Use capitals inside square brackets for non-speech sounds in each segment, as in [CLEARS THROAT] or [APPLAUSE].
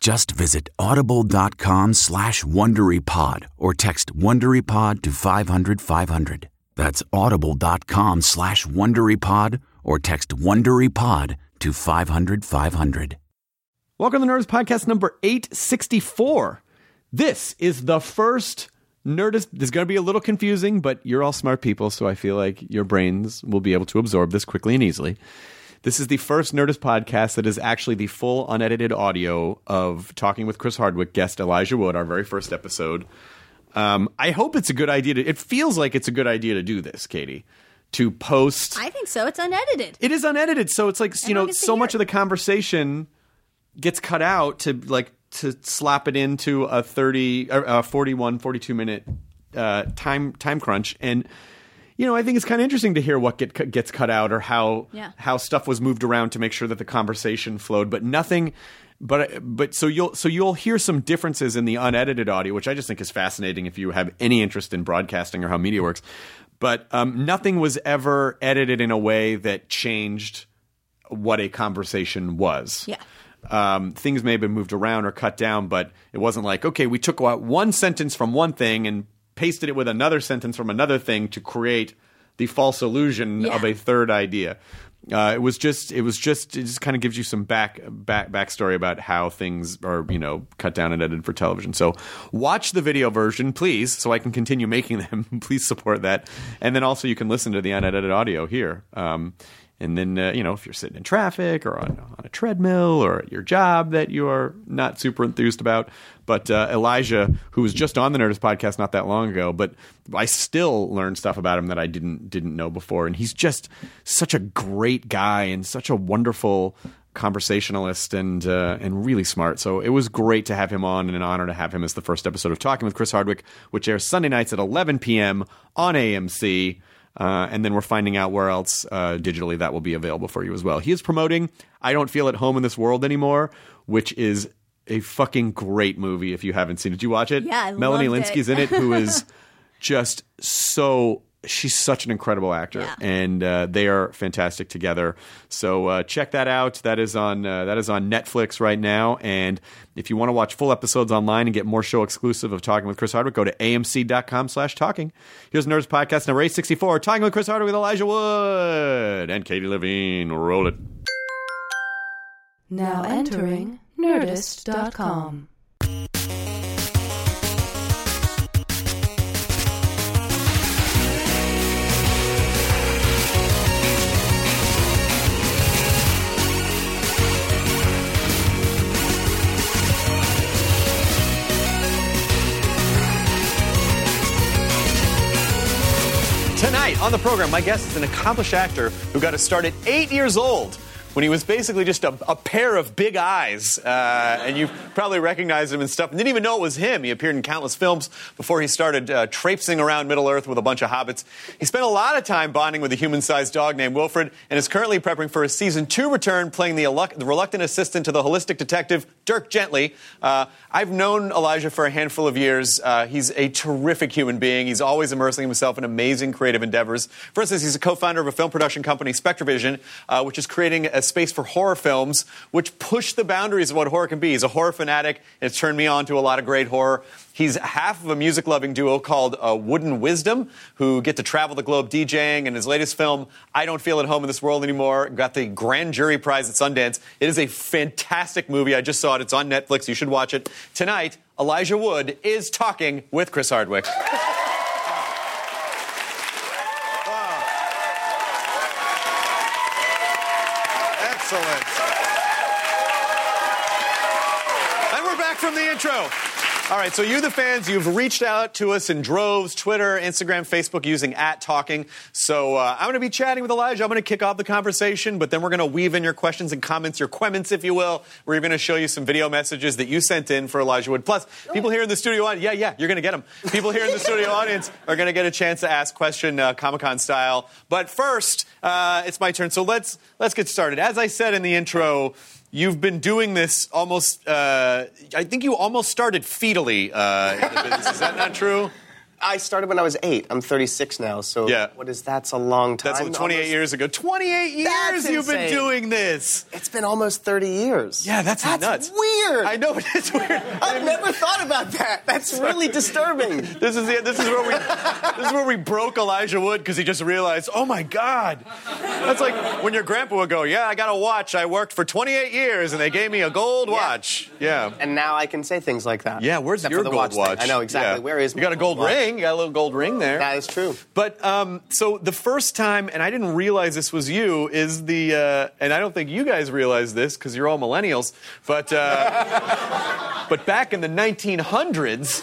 Just visit audible.com slash WonderyPod or text WonderyPod to 500, 500. That's audible.com slash WonderyPod or text WonderyPod to 500, 500. Welcome to Nerdist Podcast number 864. This is the first Nerdist. This is going to be a little confusing, but you're all smart people, so I feel like your brains will be able to absorb this quickly and easily. This is the first Nerdist podcast that is actually the full unedited audio of talking with Chris Hardwick, guest Elijah Wood, our very first episode. Um, I hope it's a good idea. To, it feels like it's a good idea to do this, Katie. To post, I think so. It's unedited. it is unedited, so it's like you know, Everyone gets to so much it. of the conversation gets cut out to like to slap it into a 30 uh, uh, 41 42 minute uh, time time crunch and you know i think it's kind of interesting to hear what get gets cut out or how Yeah. how stuff was moved around to make sure that the conversation flowed but nothing but but so you'll so you'll hear some differences in the unedited audio which i just think is fascinating if you have any interest in broadcasting or how media works but um, nothing was ever edited in a way that changed what a conversation was Yeah. um, things may have been moved around or cut down, but it wasn't like, okay, we took out one sentence from one thing and pasted it with another sentence from another thing to create the false illusion Yeah. of a third idea. Uh, it was just, it was just, it just kind of gives you some back, back, backstory about how things are, you know, cut down and edited for television. So watch the video version, please, so I can continue making them. [LAUGHS] please support that. And then also you can listen to the unedited audio here. Um, and then, uh, you know, if you're sitting in traffic or on, on a treadmill or at your job that you are not super enthused about. But uh, Elijah, who was just on the Nerdist podcast not that long ago, but I still learned stuff about him that I didn't didn't know before. And he's just such a great guy and such a wonderful conversationalist and uh, and really smart. So it was great to have him on and an honor to have him as the first episode of Talking with Chris Hardwick, which airs Sunday nights at 11 p.m. on AMC. Uh, and then we're finding out where else uh, digitally that will be available for you as well. He is promoting I Don't Feel at Home in This World Anymore, which is a fucking great movie if you haven't seen it. Did you watch it? Yeah, I Melanie loved it. Lynskey's in it, who is [LAUGHS] just so. She's such an incredible actor, Yeah. and uh, they are fantastic together. So uh, check that out. That is on uh, that is on Netflix right now. And if you want to watch full episodes online and get more show exclusive of Talking with Chris Hardwick, go to amc.com/slash talking. Here's Nerdist Podcast number eight sixty four. Talking with Chris Hardwick with Elijah Wood and Katie Levine. Roll it. Now entering Nerdist.com. Tonight on the program, my guest is an accomplished actor who got to start at eight years old when he was basically just a, a pair of big eyes. Uh, and you probably recognized him and stuff and didn't even know it was him. He appeared in countless films before he started uh, traipsing around Middle Earth with a bunch of hobbits. He spent a lot of time bonding with a human sized dog named Wilfred and is currently prepping for a season two return, playing the, the reluctant assistant to the holistic detective Dirk Gently. Uh, I've known Elijah for a handful of years. Uh, he's a terrific human being. He's always immersing himself in amazing creative endeavors. For instance, he's a co founder of a film production company, SpectreVision, uh, which is creating a space for horror films which push the boundaries of what horror can be. He's a horror fanatic, and it's turned me on to a lot of great horror. He's half of a music loving duo called uh, Wooden Wisdom, who get to travel the globe DJing. And his latest film, I Don't Feel at Home in This World Anymore, got the Grand Jury Prize at Sundance. It is a fantastic movie. I just saw it. It's on Netflix. You should watch it. Tonight, Elijah Wood is talking with Chris Hardwick. Excellent. And we're back from the intro. All right, so you, the fans, you've reached out to us in droves Twitter, Instagram, Facebook using at talking. So uh, I'm going to be chatting with Elijah. I'm going to kick off the conversation, but then we're going to weave in your questions and comments, your quements, if you will. We're going to show you some video messages that you sent in for Elijah Wood. Plus, people here in the studio audience, yeah, yeah, you're going to get them. People here in the studio audience are going to get a chance to ask question uh, Comic Con style. But first, uh, it's my turn. So let's let's get started. As I said in the intro. You've been doing this almost, uh, I think you almost started fetally uh, in the business. Is that not true? I started when I was eight. I'm 36 now, so Yeah. what is that's a long time. That's what, 28 Almost- years ago. 28 years That's you've been doing this. It's been almost 30 years. Yeah, that's, that's nuts. weird. I know, [LAUGHS] it's weird. [LAUGHS] I've never thought about that. That's [LAUGHS] really disturbing. This is the, this is where we this is where we broke Elijah Wood because he just realized, oh my God, that's like when your grandpa would go, yeah, I got a watch. I worked for 28 years and they gave me a gold watch. Yeah. And now I can say things like that. Yeah, where's Except your the gold watch? watch? I know exactly. Yeah. Where is You got a gold watch? ring. You got a little gold ring there. That is true. But um, so the first time, and I didn't realize this was you, is the, uh, and I don't think you guys realize this because you're all millennials, but uh, [LAUGHS] but back in the 1900s,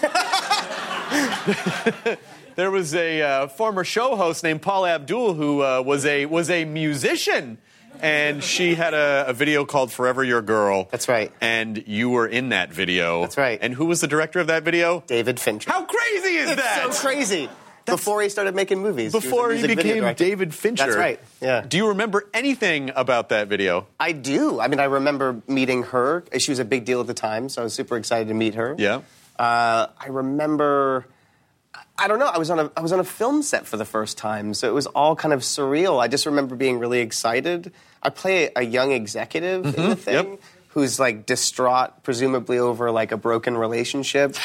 [LAUGHS] there was a uh, former show host named Paula Abdul who uh, was a was a musician. And she had a, a video called "Forever Your Girl." That's right. And you were in that video. That's right. And who was the director of that video? David Fincher. How crazy is It's that? so crazy. Before he started making movies. before he video became. David Fincher. That's right. Yeah. Do you remember anything about that video? I do. I mean, I remember meeting her. She was a big deal at the time, so I was super excited to meet her. Yeah. Uh, I remember. I don't know. I was on a I was on a film set for the first time, so it was all kind of surreal. I just remember being really excited. I play a young executive in the thing. Mm-hmm. Yep. Who's like distraught, presumably over like a broken relationship.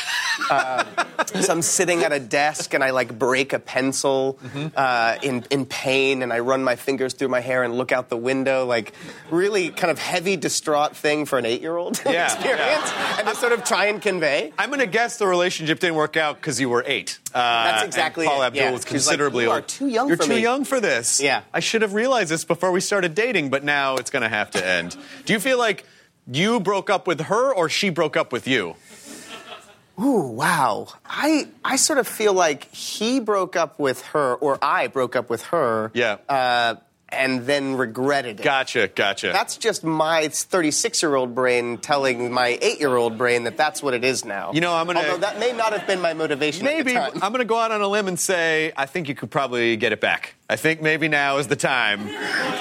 Uh, [LAUGHS] so I'm sitting at a desk and I like break a pencil Mm-hmm. uh, in in pain, and I run my fingers through my hair and look out the window, like really kind of heavy, distraught thing for an eight year old [LAUGHS] Yeah, experience, and to sort of try and convey. I'm to guess the relationship didn't work out because you were eight. Uh, That's exactly Paula Abdul yeah. was was like, considerably "You are old. too young You're for too me." young for this. Yeah. I should have realized this before we started dating, but now it's to have to end. Do you feel like you broke up with her or she broke up with you? Ooh, wow. I I sort of feel like he broke up with her, or I broke up with her. Yeah. Uh, and then regretted it. Gotcha, gotcha. That's just my 36 year old brain telling my 8 year old brain that that's what it is now. You know, I'm gonna- Although that may not have been my motivation. at the Maybe. I'm going to go out on a limb and say I think you could probably get it back. I think maybe now is the time.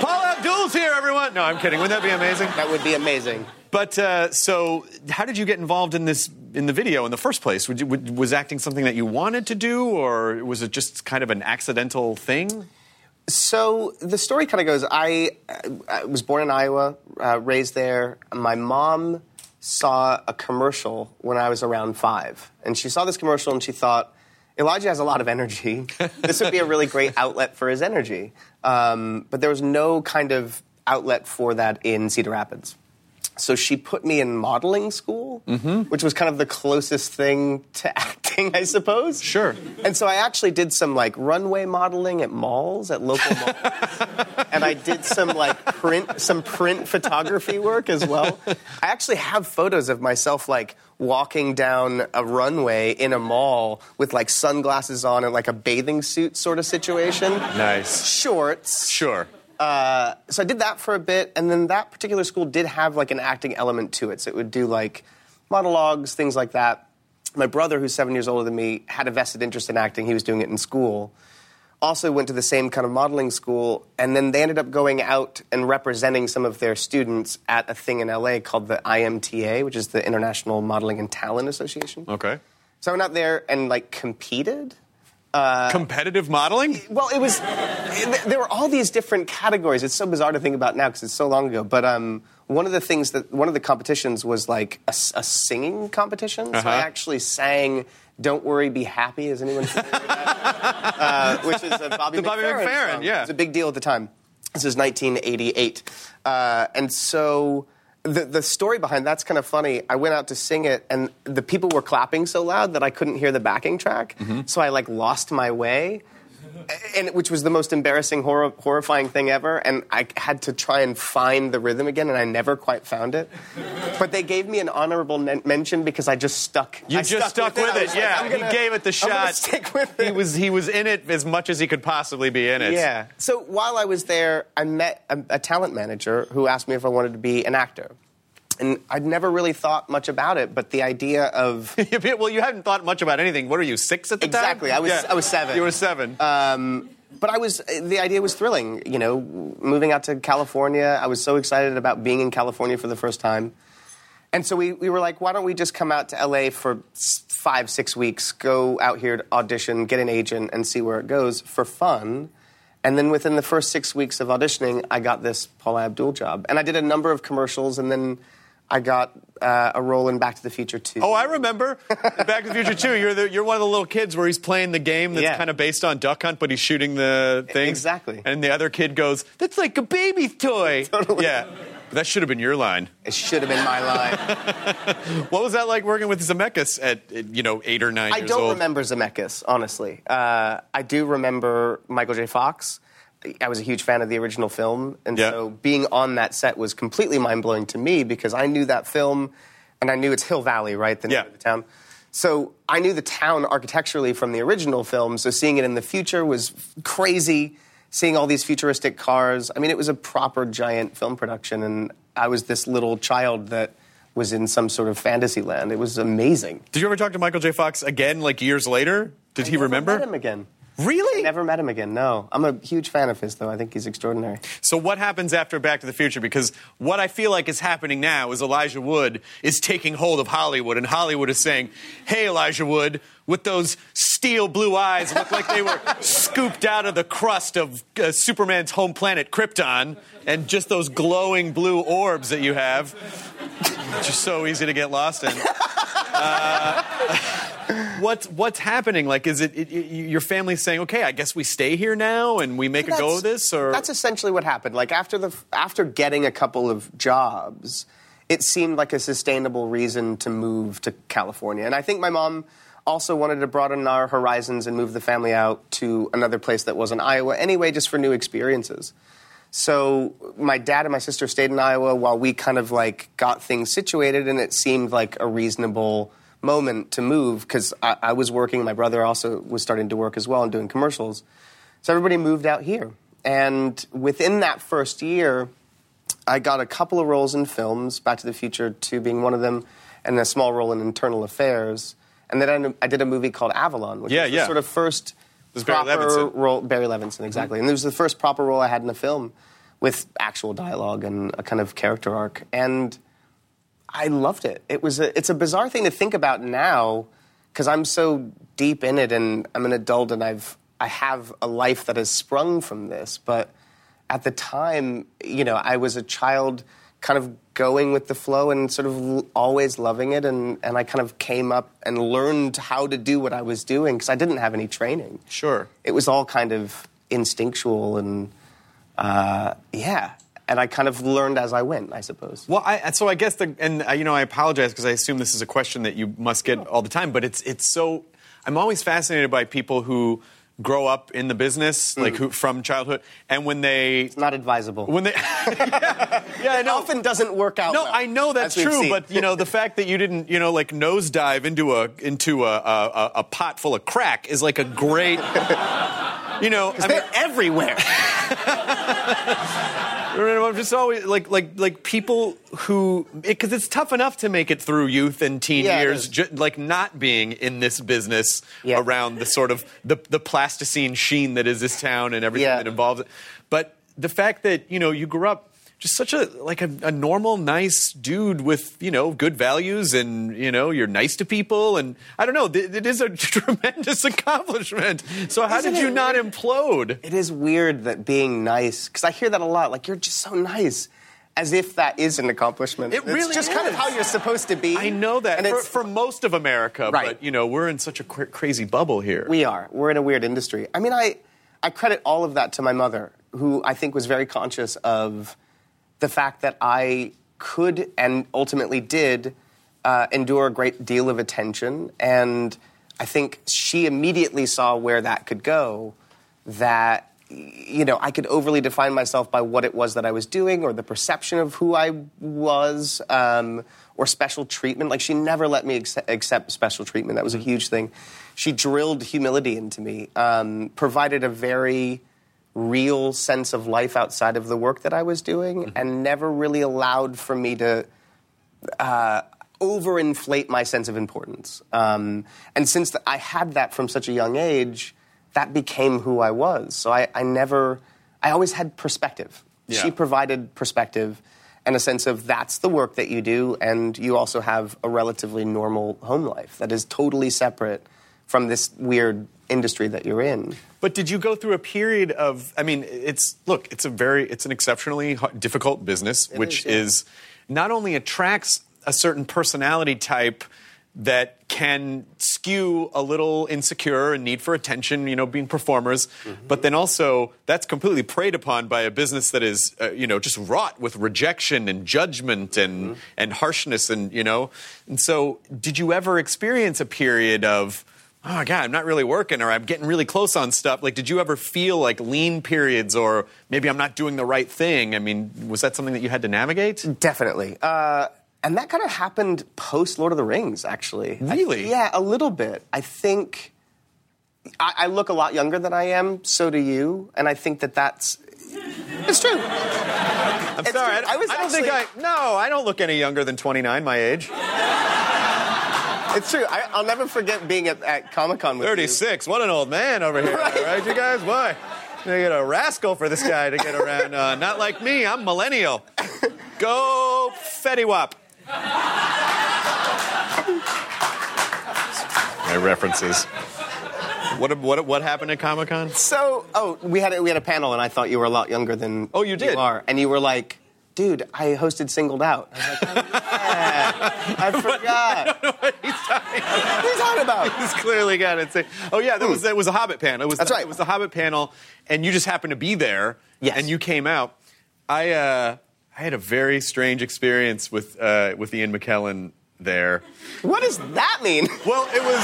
Paula [LAUGHS] Abdul's here, everyone. No, I'm kidding. Wouldn't that be amazing? That would be amazing. But uh, so, how did you get involved in this in the video in the first place? Would you, would, was acting something that you wanted to do, or was it just kind of an accidental thing? So the story kind of goes I, I was born in Iowa, uh, raised there. My mom saw a commercial when I was around five. And she saw this commercial and she thought, Elijah has a lot of energy. [LAUGHS] this would be a really great outlet for his energy. Um, but there was no kind of outlet for that in Cedar Rapids. So she put me in modeling school, which was kind of the closest thing to [LAUGHS] acting, I suppose. Sure. And so I actually did some like runway modeling at malls, at local malls. [LAUGHS] and I did some like print some print photography work as well. I actually have photos of myself like walking down a runway in a mall with like sunglasses on and like a bathing suit sort of situation. Nice. Shorts. Sure. Uh, so I did that for a bit, and then that particular school did have like an acting element to it. So it would do like monologues, things like that. My brother, who's seven years older than me, had a vested interest in acting. He was doing it in school. Also went to the same kind of modeling school, and then they ended up going out and representing some of their students at a thing in LA called the IMTA, which is the International Modeling and Talent Association. Okay. So I went out there and like competed. Competitive modeling? Well, it was. it- there were all these different categories. It's so bizarre to think about now because it's so long ago. But um, one of the things that one of the competitions was like a singing competition. So I Uh-huh. actually sang "Don't Worry, Be Happy." Is anyone familiar with that? [LAUGHS] uh, which is a Bobby The Bobby McFerrin McFerrin, song. yeah. It was a big deal at the time. This is 1988, uh, and so. The, the story behind that's kind of funny. I went out to sing it, and the people were clapping so loud that I couldn't hear the backing track. Mm-hmm. So I like lost my way, and which was the most embarrassing, horror, horrifying thing ever. And I had to try and find the rhythm again, and I never quite found it. But they gave me an honorable men- mention because I just stuck. You I just stuck with I it, like, yeah. I'm gonna- he gave it the I'm shot. stick with it. He was he was in it as much as he could possibly be in it. Yeah. So while I was there, I met a, a talent manager who asked me if I wanted to be an actor. And I'd never really thought much about it, but the idea of [LAUGHS] well, you hadn't thought much about anything. What are you, six at the time? Exactly. I was- I was seven. You were seven. Um, but I was the idea was thrilling. You know, moving out to California, I was so excited about being in California for the first time. And so we, we were like, why don't we just come out to LA for five, six weeks, go out here to audition, get an agent, and see where it goes for fun. And then within the first six weeks of auditioning, I got this Paula Abdul job. And I did a number of commercials, and then I got uh, a role in Back to the Future 2. Oh, I remember. [LAUGHS] Back to the Future 2. You're, the, you're one of the little kids where he's playing the game that's Yeah. kind of based on Duck Hunt, but he's shooting the things. Exactly. And the other kid goes, That's like a baby toy. [LAUGHS] Totally. Yeah. That should have been your line. It should have been my line. [LAUGHS] What was that like working with Zemeckis at, you know, eight or nine I don't old? remember Zemeckis, honestly. Uh, I do remember Michael J. Fox. I was a huge fan of the original film, and Yeah. so being on that set was completely mind blowing to me because I knew that film, and I knew it's Hill Valley, right? The name Yeah. of the town. So I knew the town architecturally from the original film. So seeing it in the future was crazy. Seeing all these futuristic cars. I mean, it was a proper giant film production, and I was this little child that was in some sort of fantasy land. It was amazing. Did you ever talk to Michael J. Fox again, like years later? Did he Never remember? Met him again. Really? Never met him again. No, I'm a huge fan of his, though. I think he's extraordinary. So what happens after Back to the Future? Because what I feel like is happening now is Elijah Wood is taking hold of Hollywood, and Hollywood is saying, "Hey, Elijah Wood, with those steel blue eyes, look like they were scooped out of the crust of uh, Superman's home planet Krypton, and just those glowing blue orbs that you have, [LAUGHS] just so easy to get lost in." Uh, [LAUGHS] what's what's happening? Like, is it, it, it your family saying, "Okay, I guess we stay here now and we make a go of this"? Or that's essentially what happened. Like after the after getting a couple of jobs, it seemed like a sustainable reason to move to California. And I think my mom also wanted to broaden our horizons and move the family out to another place that wasn't Iowa anyway, just for new experiences. So my dad and my sister stayed in Iowa while we kind of like got things situated, and it seemed like a reasonable moment to move because I, I was working. My brother also was starting to work as well and doing commercials. So everybody moved out here, and within that first year, I got a couple of roles in films, Back to the Future 2 being one of them, and a small role in Internal Affairs. And then I, I did a movie called Avalon, which Yeah, was the yeah. sort of first was Barry Levinson. role. Barry Levinson, exactly. And it was the first proper role I had in a film with actual dialogue and a kind of character arc. And I loved it. It was a, it's a bizarre thing to think about now because I'm so deep in it and I'm an adult and I've I have a life that has sprung from this. But at the time, you know, I was a child kind of going with the flow and sort of always loving it and, and I kind of came up and learned how to do what I was doing because I didn't have any training. Sure. It was all kind of instinctual and uh, yeah. And I kind of learned as I went, I suppose. Well, I, so I guess the and uh, you know I apologize because I assume this is a question that you must get all the time, but it's it's so I'm always fascinated by people who grow up in the business like who from childhood and when they it's Not advisable. when they [LAUGHS] [LAUGHS] yeah, yeah it often doesn't work out. No, well, I know that's true, but you know the fact that you didn't, you know, like nosedive into a into a a, a, a pot full of crack is like a great, [LAUGHS] you know, I mean, they're everywhere. [LAUGHS] I'm just always like like like people who because it's tough enough to make it through youth and teen Yeah, years, ju- like not being in this business Yeah. around the sort of the the plasticine sheen that is this town and everything Yeah. that involves it. But the fact that you know you grew up just such a like a, a normal, nice dude with you know good values, and you know you're nice to people, and I don't know, th- it is a [LAUGHS] tremendous accomplishment. So how Isn't did you not weird? implode? It is weird that being nice, because I hear that a lot. Like you're just so nice, as if that is an accomplishment. It it's really just kind of how you're supposed to be. I know that and for, it's, for most of America, Right. but you know we're in such a cra- crazy bubble here. we are. We're in a weird industry. I mean, I I credit all of that to my mother, who I think was very conscious of the fact that I could and ultimately did uh, endure a great deal of attention, and I think she immediately saw where that could go. That you know, I could overly define myself by what it was that I was doing, or the perception of who I was, um, or special treatment. Like she never let me accept, accept special treatment. That was a huge thing. She drilled humility into me, um, provided a very real sense of life outside of the work that I was doing, and never really allowed for me to uh, overinflate my sense of importance. Um, and since th- I had that from such a young age, that became who I was. So I, I never, I always had perspective. Yeah. She provided perspective and a sense of that's the work that you do, and you also have a relatively normal home life that is totally separate from this weird industry that you're in. But did you go through a period of? I mean, it's look, it's a very, it's an exceptionally difficult business, which is, yeah. is not only attracts a certain personality type that can skew a little insecure and need for attention, you know, being performers, Mm-hmm. but then also that's completely preyed upon by a business that is, uh, you know, just wrought with rejection and judgment and Mm-hmm. and harshness and you know, and so did you ever experience a period of oh god i'm not really working or i'm getting really close on stuff like did you ever feel like lean periods or maybe i'm not doing the right thing i mean was that something that you had to navigate Definitely. Uh, and that kind of happened post Lord of the Rings, actually. I- Really? yeah, a little bit. I think I, I look a lot younger than I am. So do you, and I think that that's it's true. i'm It's sorry true. I, I was I don't think i no i don't look any younger than 29 my age It's true. I, I'll never forget being at, at Comic Con with you. 36 what an old man over here Right. all right? You guys boy. They get a rascal for this guy to get around uh, not like me. I'm millennial. Go fetty wap my references. What, what, what happened at comic-con? So, oh, we had a, we had a panel, and I thought you were a lot younger than Oh, you did? you are, and you were like, "Dude, I hosted Singled Out." I was like, oh, yeah, I [LAUGHS] forgot. what he's talking about What are you talking about? He's clearly got it. Say, oh yeah, that was that was a Hobbit panel. It was That's right. It was the Hobbit panel, and you just happened to be there. Yes. And you came out. I uh, I had a very strange experience with uh, with Ian McKellen there. What does that mean? Well, it was.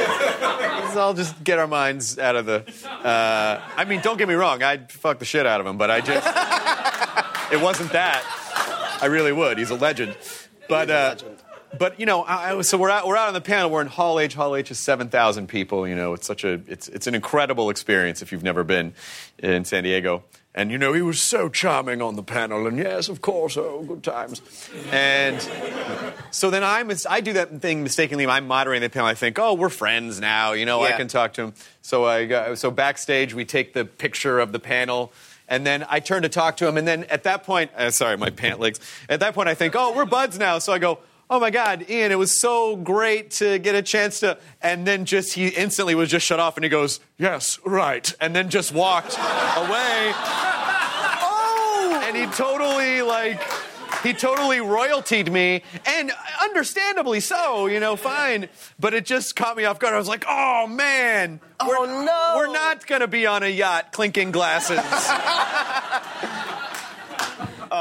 Let's all just get our minds out of the. Uh, I mean, don't get me wrong. I'd fuck the shit out of him, but I just. it wasn't that. I really would. He's a legend. But. Uh, but you know, I, I- so we're out. We're out on the panel. We're in Hall H. Hall H is seven thousand people. You know, it's such a. It's it's an incredible experience if you've never been in San Diego. And you know, he was so charming on the panel. And yes, of course, oh, good times. And so then I mis- I do that thing mistakenly. I'm moderating the panel. I think, oh, we're friends now. You know, I can talk to him. So I go, so backstage we take the picture of the panel. And then I turn to talk to him, and then at that point, uh, sorry, my pant legs. At that point, I think, oh, we're buds now. So I go, oh my God, Ian, it was so great to get a chance to. And then just he instantly was just shut off, and he goes, yes, right, and then just walked away. Oh! And he totally like. He totally royaltied me, and understandably so, you know, fine. But it just caught me off guard. I was like, oh man. Oh, we're, no. We're not going to be on a yacht clinking glasses. [LAUGHS]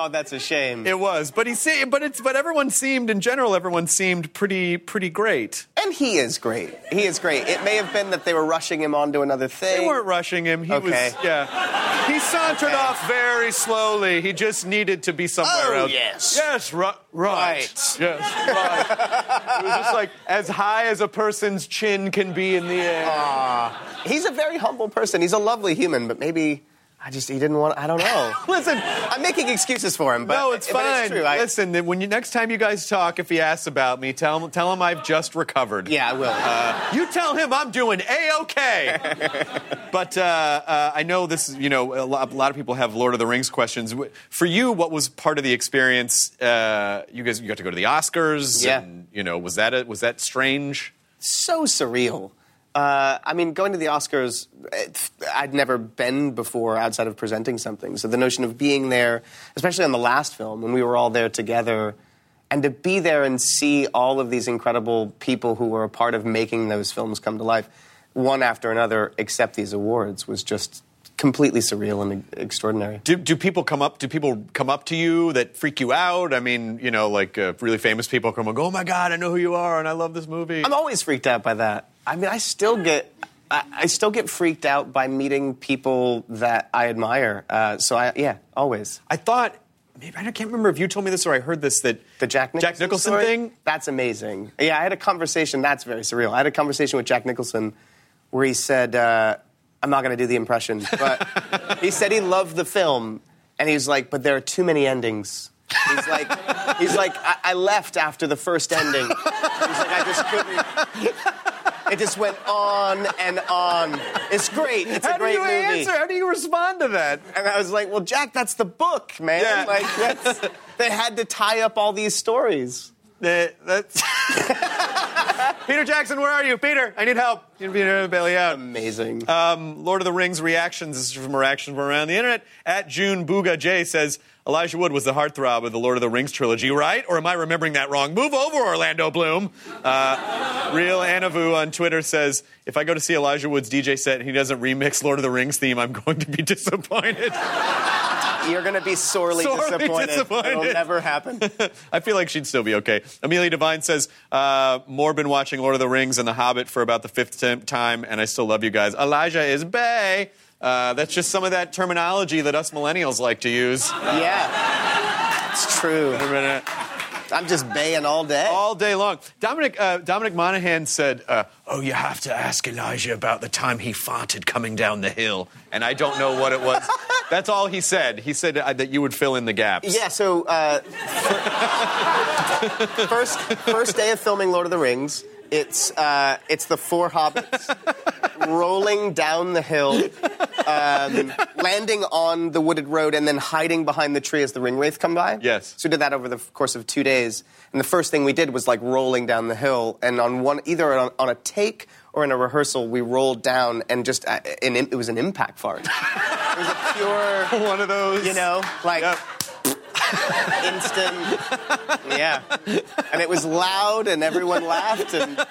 Oh, that's a shame. it was. But he se- but it's but everyone seemed in general everyone seemed pretty pretty great. and he is great. He is great. It may have been that they were rushing him onto another thing. They weren't rushing him. He Okay. was, yeah. He sauntered Okay. off very slowly. He just needed to be somewhere Oh, else. yes. Yes, ri- right. Right. Yes, right. it was just like as high as a person's chin can be in the air. He's a very humble person. He's a lovely human, but maybe I just he didn't want. I don't know. [LAUGHS] Listen, I'm making excuses for him, but no, it's but fine. true. I- Listen, when you next time you guys talk, if he asks about me, tell him tell him I've just recovered. yeah, I will. Uh, you tell him I'm doing a okay. [LAUGHS] but uh, uh, I know this. You know, a lot, a lot of people have Lord of the Rings questions. For you, what was part of the experience? Uh, you guys, you got to go to the Oscars. Yeah. And, you know, was that a, was that strange? so surreal. Uh, I mean, going to the Oscars, it, I'd never been before outside of presenting something. So the notion of being there, especially on the last film when we were all there together, and to be there and see all of these incredible people who were a part of making those films come to life, one after another, accept these awards was just completely surreal and extraordinary. Do, do people come up? Do people come up to you that freak you out? I mean, you know, like uh, really famous people come and go, "Oh my God, I know who you are, and I love this movie." I'm always freaked out by that. I mean, I still get, I, I still get freaked out by meeting people that I admire. Uh, so I, yeah, always. I thought maybe I can't remember if you told me this or I heard this that The Jack Nicholson, Jack Nicholson story? thing. That's amazing. Yeah, I had a conversation. That's very surreal. I had a conversation with Jack Nicholson where he said, uh, "I'm not going to do the impression," but [LAUGHS] he said he loved the film, and he was like, "But there are too many endings." He's like, he's like, I, I left after the first ending. He's like, I just couldn't. It just went on and on. It's great. It's How a do great you movie. answer? How do you respond to that? And I was like, well, Jack, that's the book, man. Yeah. Like, that's, they had to tie up all these stories. That- that's [LAUGHS] Peter Jackson, where are you? Peter, I need help. You need Peter belly out. Amazing. Um, Lord of the Rings reactions. This is from reactions from around the internet. At June Booga J says Elijah Wood was the heartthrob of the Lord of the Rings trilogy, right? Or am I remembering that wrong? Move over, Orlando Bloom. Uh, Real Anavu on Twitter says if I go to see Elijah Wood's DJ set and he doesn't remix Lord of the Rings theme, I'm going to be [LAUGHS] disappointed. You're going to be sorely, Sorely disappointed. disappointed. It'll never happen. [LAUGHS] I feel like she'd still be okay. Amelia Devine says, uh, more been watching Lord of the Rings and The Hobbit for about the fifth time, and I still love you guys. Elijah is bae. Uh, that's just some of that terminology that us millennials like to use. yeah. It's true. I'm just baying all day. All day long. Dominic, uh, Dominic Monaghan said, uh, Oh, you have to ask Elijah about the time he farted coming down the hill. And I don't know what it was. [LAUGHS] That's all he said. He said uh, that you would fill in the gaps. Yeah, so uh, [LAUGHS] first first day of filming Lord of the Rings, it's uh, it's the four hobbits [LAUGHS] rolling down the hill, um, landing on the wooded road, and then hiding behind the tree as the ring wraith come by. Yes. So we did that over the course of two days, and the first thing we did was like rolling down the hill, and on one either on, on a take or in a rehearsal, we rolled down and just uh, an, it was an impact fart. it was a pure. [LAUGHS] One of those. You know, like Yep. Instant. Yeah. And it was loud and everyone laughed and.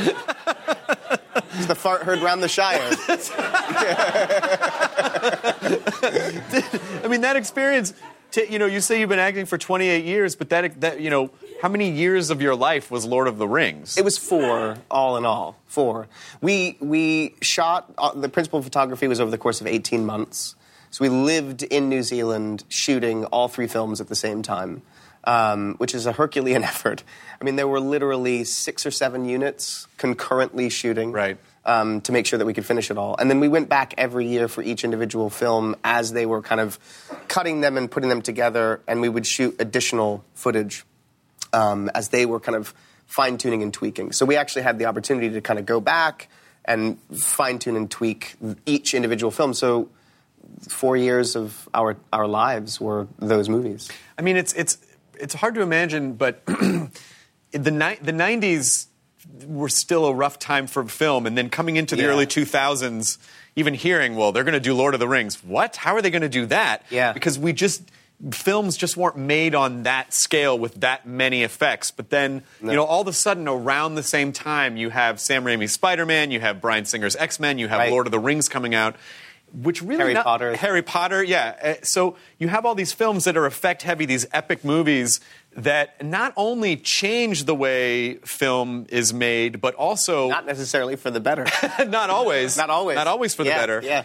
It's [LAUGHS] the fart heard round the Shire. [LAUGHS] I mean, that experience. You know, you say you've been acting for 28 years, but that that you know, how many years of your life was Lord of the Rings? It was four, all in all, four. We we shot. Uh, the principal photography was over the course of eighteen months. So we lived in New Zealand shooting all three films at the same time, um, which is a Herculean [LAUGHS] effort. I mean, there were literally six or seven units concurrently shooting. Right. um, to make sure that we could finish it all. And then we went back every year for each individual film as they were kind of cutting them and putting them together, and we would shoot additional footage um, as they were kind of fine tuning and tweaking. So we actually had the opportunity to kind of go back and fine tune and tweak each individual film. So four years of our our lives were those movies. I mean, it's it's it's hard to imagine, but [CLEARS THROAT] the ni- the 90s were still a rough time for film, and then coming into the Yeah. early 2000s, even hearing, well, they're going to do Lord of the Rings. What? How are they going to do that? Yeah. because we just films just weren't made on that scale with that many effects. But then, you know, all of a sudden, around the same time, you have Sam Raimi's Spider-Man, you have Bryan Singer's X-Men, you have Right. Lord of the Rings coming out. Which really Harry not- Potter. Harry Potter, yeah. Uh, So you have all these films that are effect heavy, these epic movies that not only change the way film is made, but also Not necessarily for the better. [LAUGHS] not always, Not always. not always for Yeah, the better, Yeah.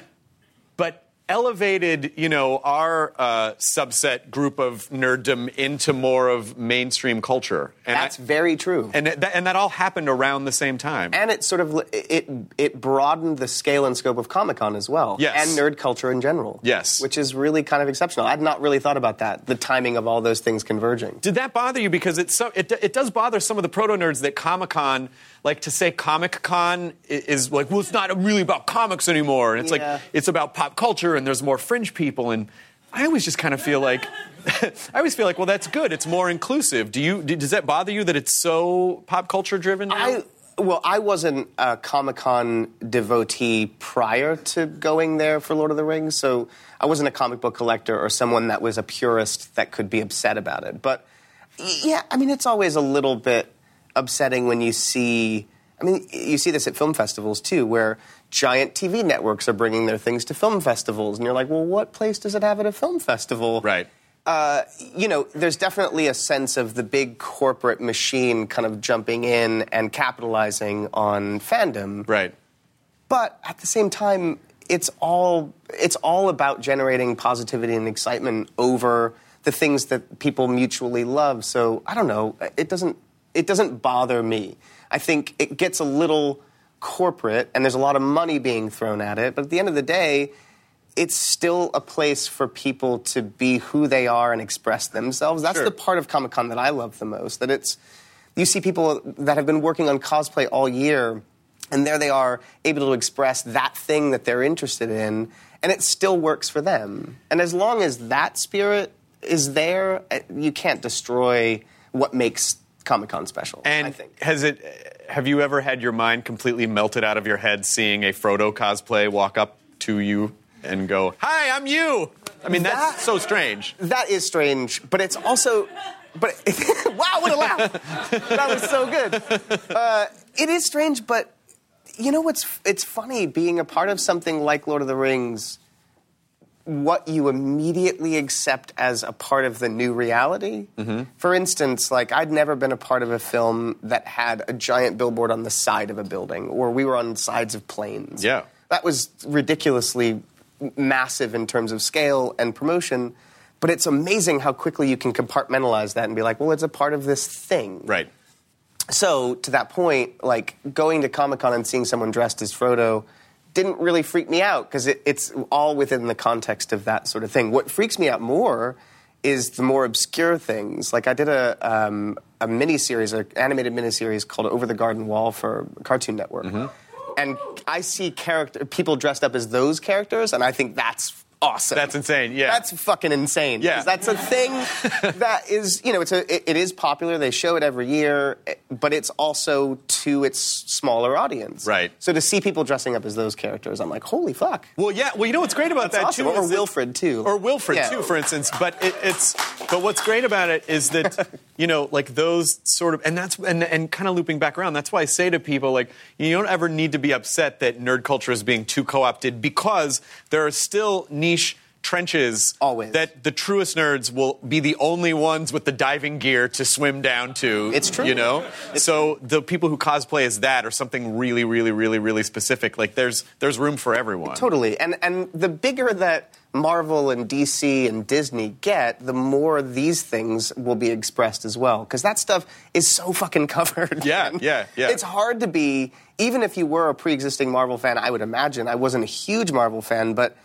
but elevated, you know, our uh, subset group of nerddom into more of mainstream culture. And That's I- very true. and that, and that all happened around the same time. and it sort of it it broadened the scale and scope of Comic Con as well, Yes. and nerd culture in general. Yes. which is really kind of exceptional. I'd not really thought about that, the timing of all those things converging. Did that bother you? Because it's so, it, it does bother some of the proto nerds that Comic Con, like to say Comic Con is like, well, it's not really about comics anymore. And it's Yeah. like, it's about pop culture and there's more fringe people. And I always just kind of feel like, [LAUGHS] I always feel like, well, that's good. It's more inclusive. Do you, does that bother you that it's so pop culture driven now? I well, I wasn't a Comic Con devotee prior to going there for Lord of the Rings, so I wasn't a comic book collector or someone that was a purist that could be upset about it. But yeah, I mean, it's always a little bit upsetting when you see. I mean, you see this at film festivals too, where giant TV networks are bringing their things to film festivals, and you're like, well, what place does it have at a film festival? right. uh, you know, there's definitely a sense of the big corporate machine kind of jumping in and capitalizing on fandom. Right. But at the same time, it's all it's all about generating positivity and excitement over the things that people mutually love. So I don't know. It doesn't it doesn't bother me. I think it gets a little corporate, and there's a lot of money being thrown at it. But at the end of the day, it's still a place for people to be who they are and express themselves. That's Sure. the part of Comic Con that I love the most. That it's you see people that have been working on cosplay all year, and there they are able to express that thing that they're interested in, and it still works for them. And as long as that spirit is there, eh, you can't destroy what makes Comic Con special. And I think. has it? Have you ever had your mind completely melted out of your head seeing a Frodo cosplay walk up to you and go, "Hi, I'm you"? I mean, that's That- so strange. That is strange, but it's also. But [LAUGHS] wow, what a laugh! that was so good. Uh, it is strange, but you know what's? It's funny being a part of something like Lord of the Rings. What you immediately accept as a part of the new reality. Mm-hmm. For instance, like I'd never been a part of a film that had a giant billboard on the side of a building, or we were on sides of planes. Yeah. that was ridiculously massive in terms of scale and promotion. But it's amazing how quickly you can compartmentalize that and be like, well, it's a part of this thing. Right. So to that point, like going to Comic Con and seeing someone dressed as Frodo didn't really freak me out because it, it's all within the context of that sort of thing. What freaks me out more is the more obscure things. Like I did a um, a miniseries, an animated miniseries called Over the Garden Wall for Cartoon Network, and I see character people dressed up as those characters, and I think that's awesome. That's insane, yeah. that's fucking insane. Yeah. that's a thing [LAUGHS] that is, you know, it's a, it, it is popular. They show it every year, but it's also to its smaller audience. Right. So to see people dressing up as those characters, I'm like, holy fuck. Well, yeah. Well, you know what's great about That's that awesome. too, Or Wilfred, too. or Wilfred Yeah. too, for instance. But it, it's but what's great about it is that [LAUGHS] you know, like those sort of, and that's and and kind of looping back around. That's why I say to people, like, you don't ever need to be upset that nerd culture is being too co-opted because there are still niche trenches Always. that the truest nerds will be the only ones with the diving gear to swim down to. It's true. You know? so the people who cosplay as that or something really, really, really, really specific, like there's there's room for everyone. Totally. And and the bigger that Marvel and DC and Disney get, the more these things will be expressed as well. Because that stuff is so fucking [LAUGHS] covered. Yeah, man. yeah, yeah. It's hard to be, even if you were a pre existing Marvel fan, I would imagine. I wasn't a huge Marvel fan, but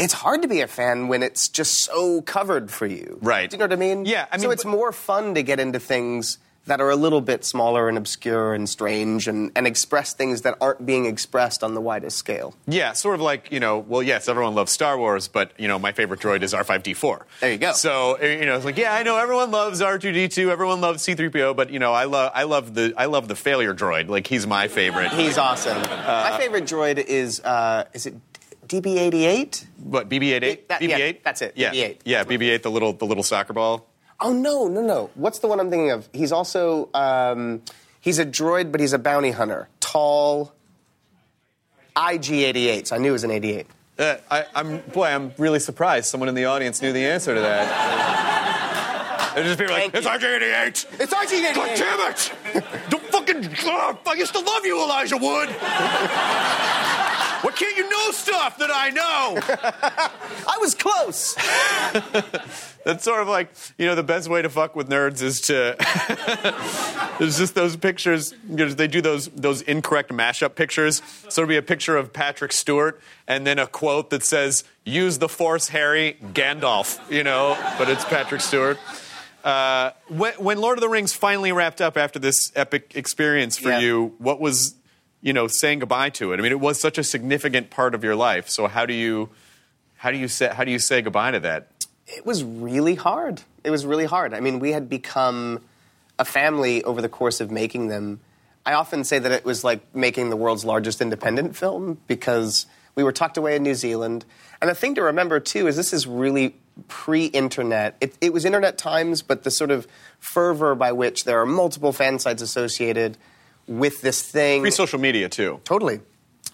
it's hard to be a fan when it's just so covered for you. Right. Do you know what I mean? Yeah, I mean, so it's but- more fun to get into things that are a little bit smaller and obscure and strange and, and express things that aren't being expressed on the widest scale. Yeah, sort of like, you know, well, yes, everyone loves Star Wars, but, you know, my favorite droid is R5D4. There you go. So, uh, you know, it's like, yeah, I know everyone loves R2D2, everyone loves C3PO, but, you know, I love I love the I love the failure droid. Like he's my favorite. He's awesome. My favorite droid is uh, is it DB88? what, BB-8? That- BB-8? that's it, Yeah. BB-8. Yeah, BB-8, the little the little soccer ball. Oh no, no, no. What's the one I'm thinking of? He's also um, he's a droid, but he's a bounty hunter. Tall. IG88. So I knew it was an 88. Uh, I, I'm boy, I'm really surprised someone in the audience knew the answer to that. [LAUGHS] There's just people like, it's you. RJ88. It's IG88. God damn it! Don't fucking. Oh, I used to love you, Elijah Wood. [LAUGHS] Why can't you know stuff that I know? [LAUGHS] I was close. [LAUGHS] That's sort of like, you know, the best way to fuck with nerds is to. [LAUGHS] There's just those pictures. You know, they do those those incorrect mashup pictures. So it'll be a picture of Patrick Stewart and then a quote that says, "Use the Force, Harry Gandalf." You know, but it's Patrick Stewart. Uh, when, when Lord of the Rings finally wrapped up after this epic experience for Yeah. you, what was, you know, saying goodbye to it? I mean, it was such a significant part of your life. So how do you, how do you say, how do you say goodbye to that? It was really hard. It was really hard. I mean, we had become a family over the course of making them. I often say that it was like making the world's largest independent film because we were tucked away in New Zealand. And the thing to remember, too, is this is really pre internet. It, it was internet times, but the sort of fervor by which there are multiple fan sites associated with this thing. Free social media too. Totally.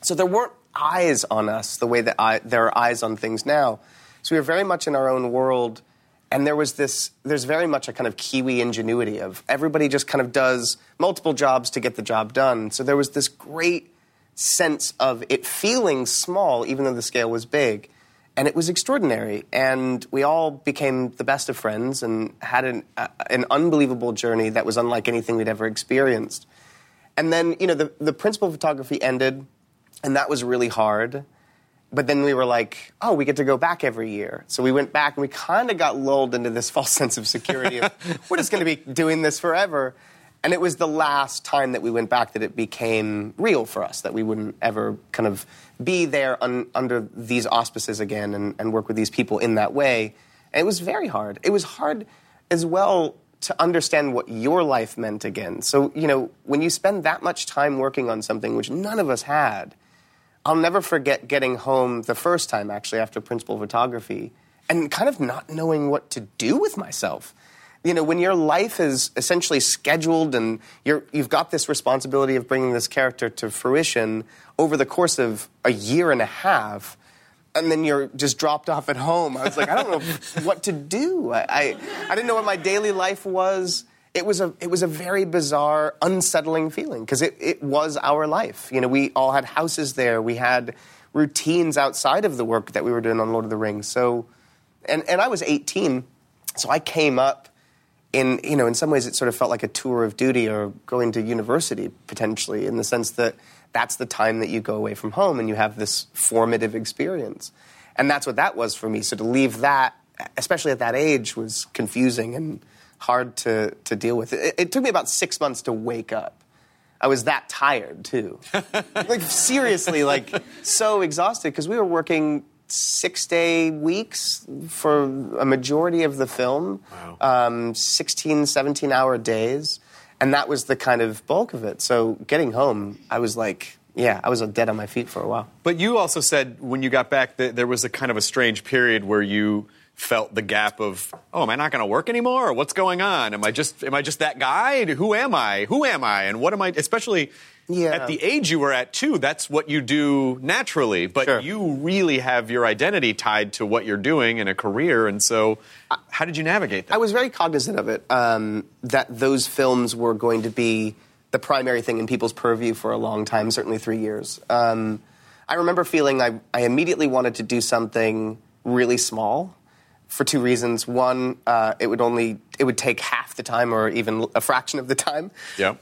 So there weren't eyes on us the way that I, there are eyes on things now. So we were very much in our own world, and there was this. There's very much a kind of Kiwi ingenuity of everybody just kind of does multiple jobs to get the job done. So there was this great sense of it feeling small, even though the scale was big. And it was extraordinary. And we all became the best of friends and had an, uh, an unbelievable journey that was unlike anything we'd ever experienced. And then, you know, the, the principal photography ended, and that was really hard. But then we were like, oh, we get to go back every year. So we went back, and we kind of got lulled into this [LAUGHS] false sense of security of, [LAUGHS] we're just going to be doing this forever. And it was the last time that we went back that it became real for us, that we wouldn't ever kind of be there un, under these auspices again and, and work with these people in that way. And it was very hard. It was hard as well to understand what your life meant again. So, you know, when you spend that much time working on something which none of us had, I'll never forget getting home the first time actually after principal photography and kind of not knowing what to do with myself. You know, when your life is essentially scheduled and you're, you've got this responsibility of bringing this character to fruition over the course of a year and a half, and then you're just dropped off at home. I was like, I don't know [LAUGHS] what to do. I, I, I didn't know what my daily life was. It was a, it was a very bizarre, unsettling feeling because it, it was our life. You know, we all had houses there. We had routines outside of the work that we were doing on Lord of the Rings. So, and, and I was 18, so I came up in, you know, in some ways it sort of felt like a tour of duty or going to university potentially in the sense that that's the time that you go away from home and you have this formative experience. And that's what that was for me. So to leave that, especially at that age, was confusing and hard to, to deal with. It, it took me about six months to wake up. I was that tired too. [LAUGHS] like seriously, like so exhausted because we were working six day weeks for a majority of the film, um, 16, 17 hour days. And that was the kind of bulk of it. So getting home, I was like, yeah, I was dead on my feet for a while. But you also said when you got back that there was a kind of a strange period where you felt the gap of, oh, am I not going to work anymore? Or what's going on? Am I just am I just that guy? Who am I? Who am I? And what am I? Especially Yeah. at the age you were at too. That's what you do naturally. But Sure. you really have your identity tied to what you're doing in a career. And so, how did you navigate that? I was very cognizant of it, um, that those films were going to be the primary thing in people's purview for a long time, certainly three years. Um, I remember feeling I, I immediately wanted to do something really small for two reasons. One, uh, it would only it would take half the time or even a fraction of the time. yeah.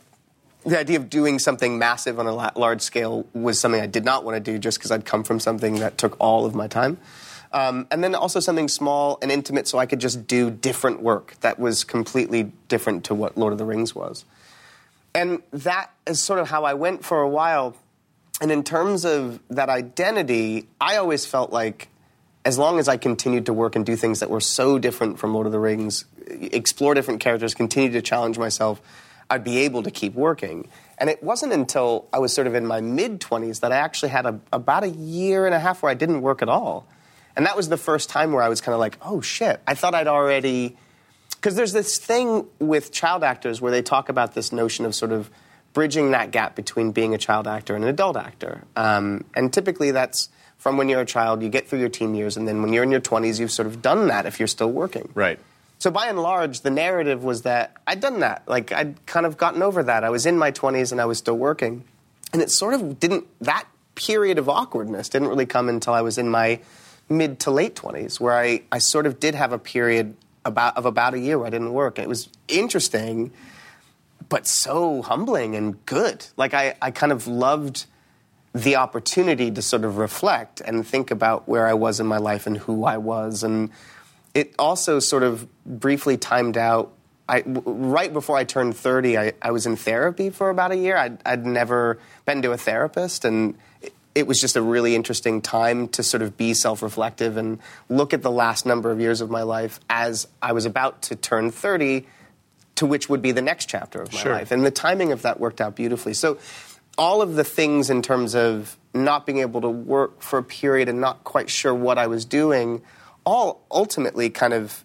The idea of doing something massive on a large scale was something I did not want to do just because I'd come from something that took all of my time. Um, and then also something small and intimate so I could just do different work that was completely different to what Lord of the Rings was. And that is sort of how I went for a while. And in terms of that identity, I always felt like as long as I continued to work and do things that were so different from Lord of the Rings, explore different characters, continue to challenge myself, I'd be able to keep working. And it wasn't until I was sort of in my mid 20s that I actually had a, about a year and a half where I didn't work at all. And that was the first time where I was kind of like, oh shit, I thought I'd already because there's this thing with child actors where they talk about this notion of sort of bridging that gap between being a child actor and an adult actor. Um, and typically that's from when you're a child, you get through your teen years, and then when you're in your 20s, you've sort of done that if you're still working. Right. So by and large, the narrative was that I'd done that. Like I'd kind of gotten over that. I was in my 20s and I was still working. And it sort of didn't, that period of awkwardness didn't really come until I was in my mid to late 20s, where I, I sort of did have a period about, of about a year where I didn't work. It was interesting, but so humbling and good. Like I, I kind of loved the opportunity to sort of reflect and think about where I was in my life and who I was. And it also sort of briefly timed out. I, w- right before I turned 30, I, I was in therapy for about a year. I'd, I'd never been to a therapist, and it, it was just a really interesting time to sort of be self reflective and look at the last number of years of my life as I was about to turn 30 to which would be the next chapter of my Sure. life. And the timing of that worked out beautifully. So, all of the things in terms of not being able to work for a period and not quite sure what I was doing, all ultimately kind of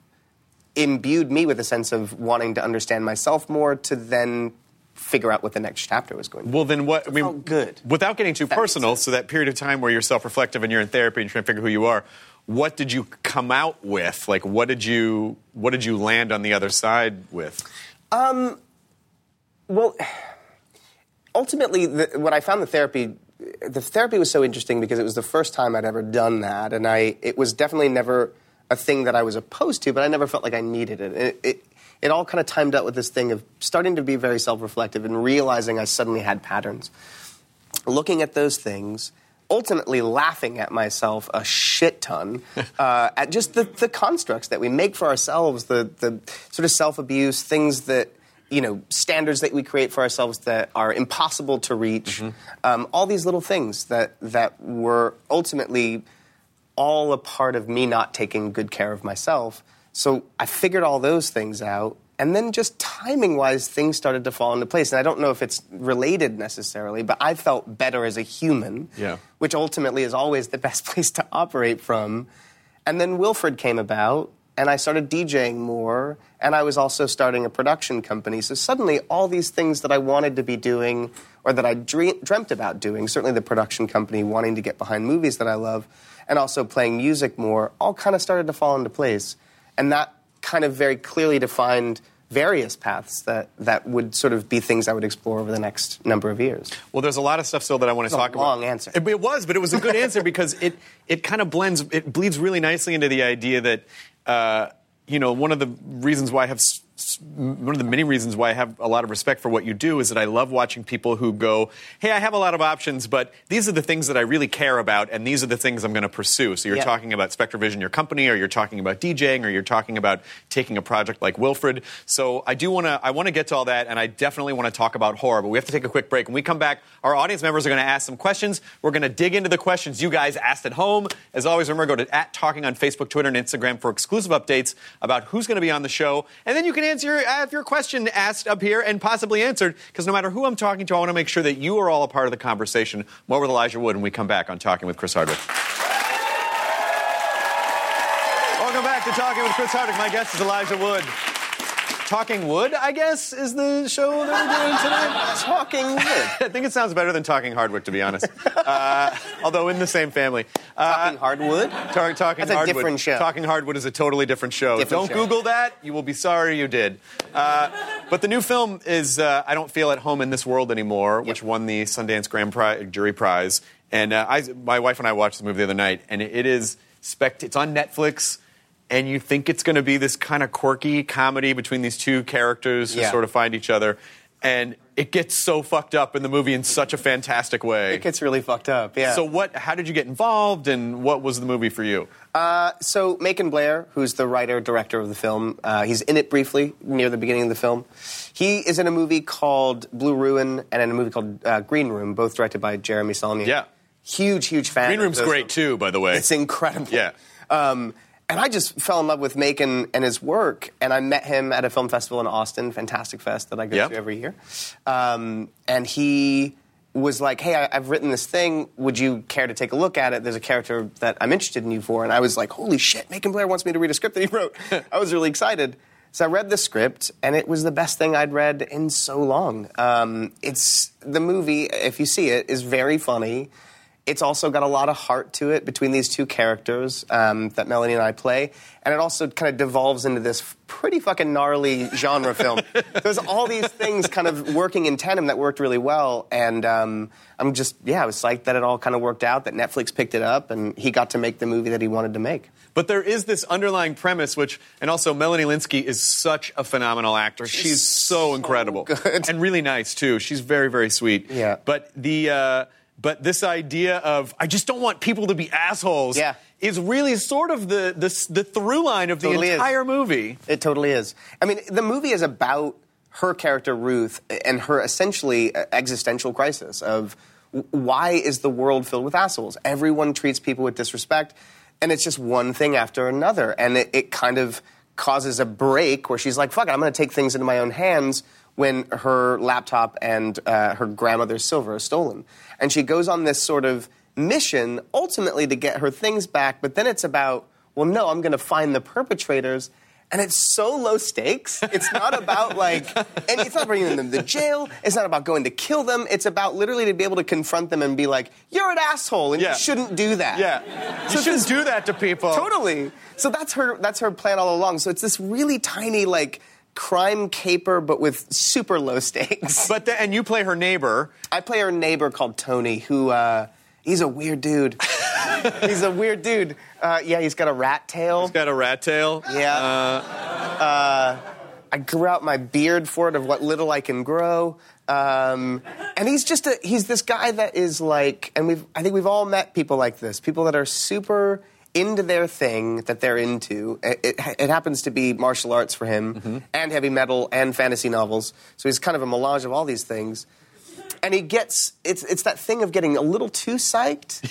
imbued me with a sense of wanting to understand myself more to then figure out what the next chapter was going to be. Well, then what? I mean, good. Without getting too That personal, so that period of time where you're self-reflective and you're in therapy and you're trying to figure who you are, what did you come out with? Like, what did you what did you land on the other side with? Um, Well, ultimately, the, what I found the therapy, the therapy was so interesting because it was the first time I'd ever done that, and I it was definitely never a thing that I was opposed to, but I never felt like I needed it. It, it, it all kind of timed out with this thing of starting to be very self-reflective and realizing I suddenly had patterns. Looking at those things, ultimately laughing at myself a shit ton [LAUGHS] uh, at just the, the constructs that we make for ourselves, the, the sort of self abuse, things that, you know, standards that we create for ourselves that are impossible to reach, um, all these little things that, that were ultimately all a part of me not taking good care of myself. So I figured all those things out. And then just timing wise, things started to fall into place. And I don't know if it's related necessarily, but I felt better as a human, Yeah. which ultimately is always the [LAUGHS] best place to operate from. And then Wilfred came about, and I started DJing more, and I was also starting a production company. So suddenly, all these things that I wanted to be doing or that I dream- dreamt about doing, certainly the production company, wanting to get behind movies that I love, and also playing music more, all kind of started to fall into place. And that kind of very clearly defined various paths that, that would sort of be things I would explore over the next number of years. Well, there's a lot of stuff still that I want to a talk about. long answer. It, it was, but it was a good answer because it it kind of blends, it bleeds really nicely into the idea that uh, you know one of the reasons why I have. One of the many reasons why I have a lot of respect for what you do is that I love watching people who go, "Hey, I have a lot of options, but these are the things that I really care about, and these are the things I'm going to pursue." So you're Yeah. talking about SpectreVision, your company, or you're talking about DJing, or you're talking about taking a project like Wilfred. So I do want to I want to get to all that, and I definitely want to talk about horror. But we have to take a quick break. When we come back, our audience members are going to ask some questions. We're going to dig into the questions you guys asked at home. As always, remember go to at Talking on Facebook, Twitter, and Instagram for exclusive updates about who's going to be on the show, and then you can answer have your uh, question asked up here and possibly answered. Because no matter who I'm talking to, I want to make sure that you are all a part of the conversation. More with Elijah Wood when we come back on Talking with Chris Hardwick. Welcome back to Talking with Chris Hardwick. My guest is Elijah Wood. Talking Wood, I guess, is the show that we're doing tonight. [LAUGHS] Talking wood. [LAUGHS] I think it sounds better than Talking Hardwood, to be honest. [LAUGHS] Uh, although in the same family. Uh, Talking hardwood. Tar- talking That's a Hardwood. different show. Talking Hardwood is a totally different show. Different Don't show. Google that. You will be sorry you did. Uh, but the new film is uh, I Don't Feel at Home in This World Anymore, which won the Sundance Grand Pri- Jury Prize. And uh, I, my wife and I watched the movie the other night, and it is spect- it's on Netflix. And you think it's going to be this kind of quirky comedy between these two characters who Yeah. sort of find each other. And it gets so fucked up in the movie in such a fantastic way. It gets really fucked up. Yeah. So what? How did you get involved, and what was the movie for you? Uh, so Macon Blair, who's the writer director of the film, uh, he's in it briefly near the beginning of the film. He is in a movie called Blue Ruin and in a movie called uh, Green Room, both directed by Jeremy Saulnier. Yeah. huge, huge fan. Green Room's great too, by the way. It's incredible. Yeah. Um, and I just fell in love with Macon and his work. And I met him at a film festival in Austin, Fantastic Fest, that I go Yep. to every year. Um, and he was like, "Hey, I, I've written this thing. Would you care to take a look at it? There's a character that I'm interested in you for." And I was like, "Holy shit! Macon Blair wants me to read a script that he wrote." [LAUGHS] I was really excited. So I read the script, and it was the best thing I'd read in so long. Um, it's the movie, if you see it, is very funny. It's also got a lot of heart to it between these two characters um, that Melanie and I play, and it also kind of devolves into this pretty fucking gnarly genre film. [LAUGHS] There's all these things kind of working in tandem that worked really well, and um, I'm just yeah, I was psyched that it all kind of worked out, that Netflix picked it up, and he got to make the movie that he wanted to make. But there is this underlying premise, which, and also Melanie Lynskey is such a phenomenal actor. She's, so, incredible good. and really nice too. She's very, very sweet. Yeah. But the, uh, but this idea of I just don't want people to be assholes. Yeah. Is really sort of the the, the through line of the Totally is. entire movie. It totally is. I mean, the movie is about her character Ruth and her essentially uh, existential crisis of why is the world filled with assholes? Everyone treats people with disrespect, and it's just one thing after another, and it, it kind of causes a break where she's like, "Fuck it, I'm going to take things into my own hands." When her laptop and uh, her grandmother's silver are stolen, and she goes on this sort of mission ultimately to get her things back, but then it's about, well, no, I'm going to find the perpetrators. And it's so low stakes. It's not about like, and it's not bringing them to jail. It's not about going to kill them. It's about literally to be able to confront them and be like, "You're an asshole, and Yeah. you shouldn't do that." Yeah. You shouldn't this- do that to people. Totally. So that's her. That's her plan all along. So it's this really tiny like crime caper, but with super low stakes. [LAUGHS] But the, and you play her neighbor. I play her neighbor called Tony, who uh, he's a weird dude. [LAUGHS] he's a weird dude. Uh, yeah, he's got a rat tail. He's got a rat tail. Yeah. Uh, I grew out my beard for it of what little I can grow. Um, and he's just a, he's this guy that is like, and we've, I think we've all met people like this, people that are super into their thing that they're into. It, it, it happens to be martial arts for him, mm-hmm. and heavy metal, and fantasy novels. So he's kind of a melange of all these things. And he gets, it's, it's that thing of getting a little too psyched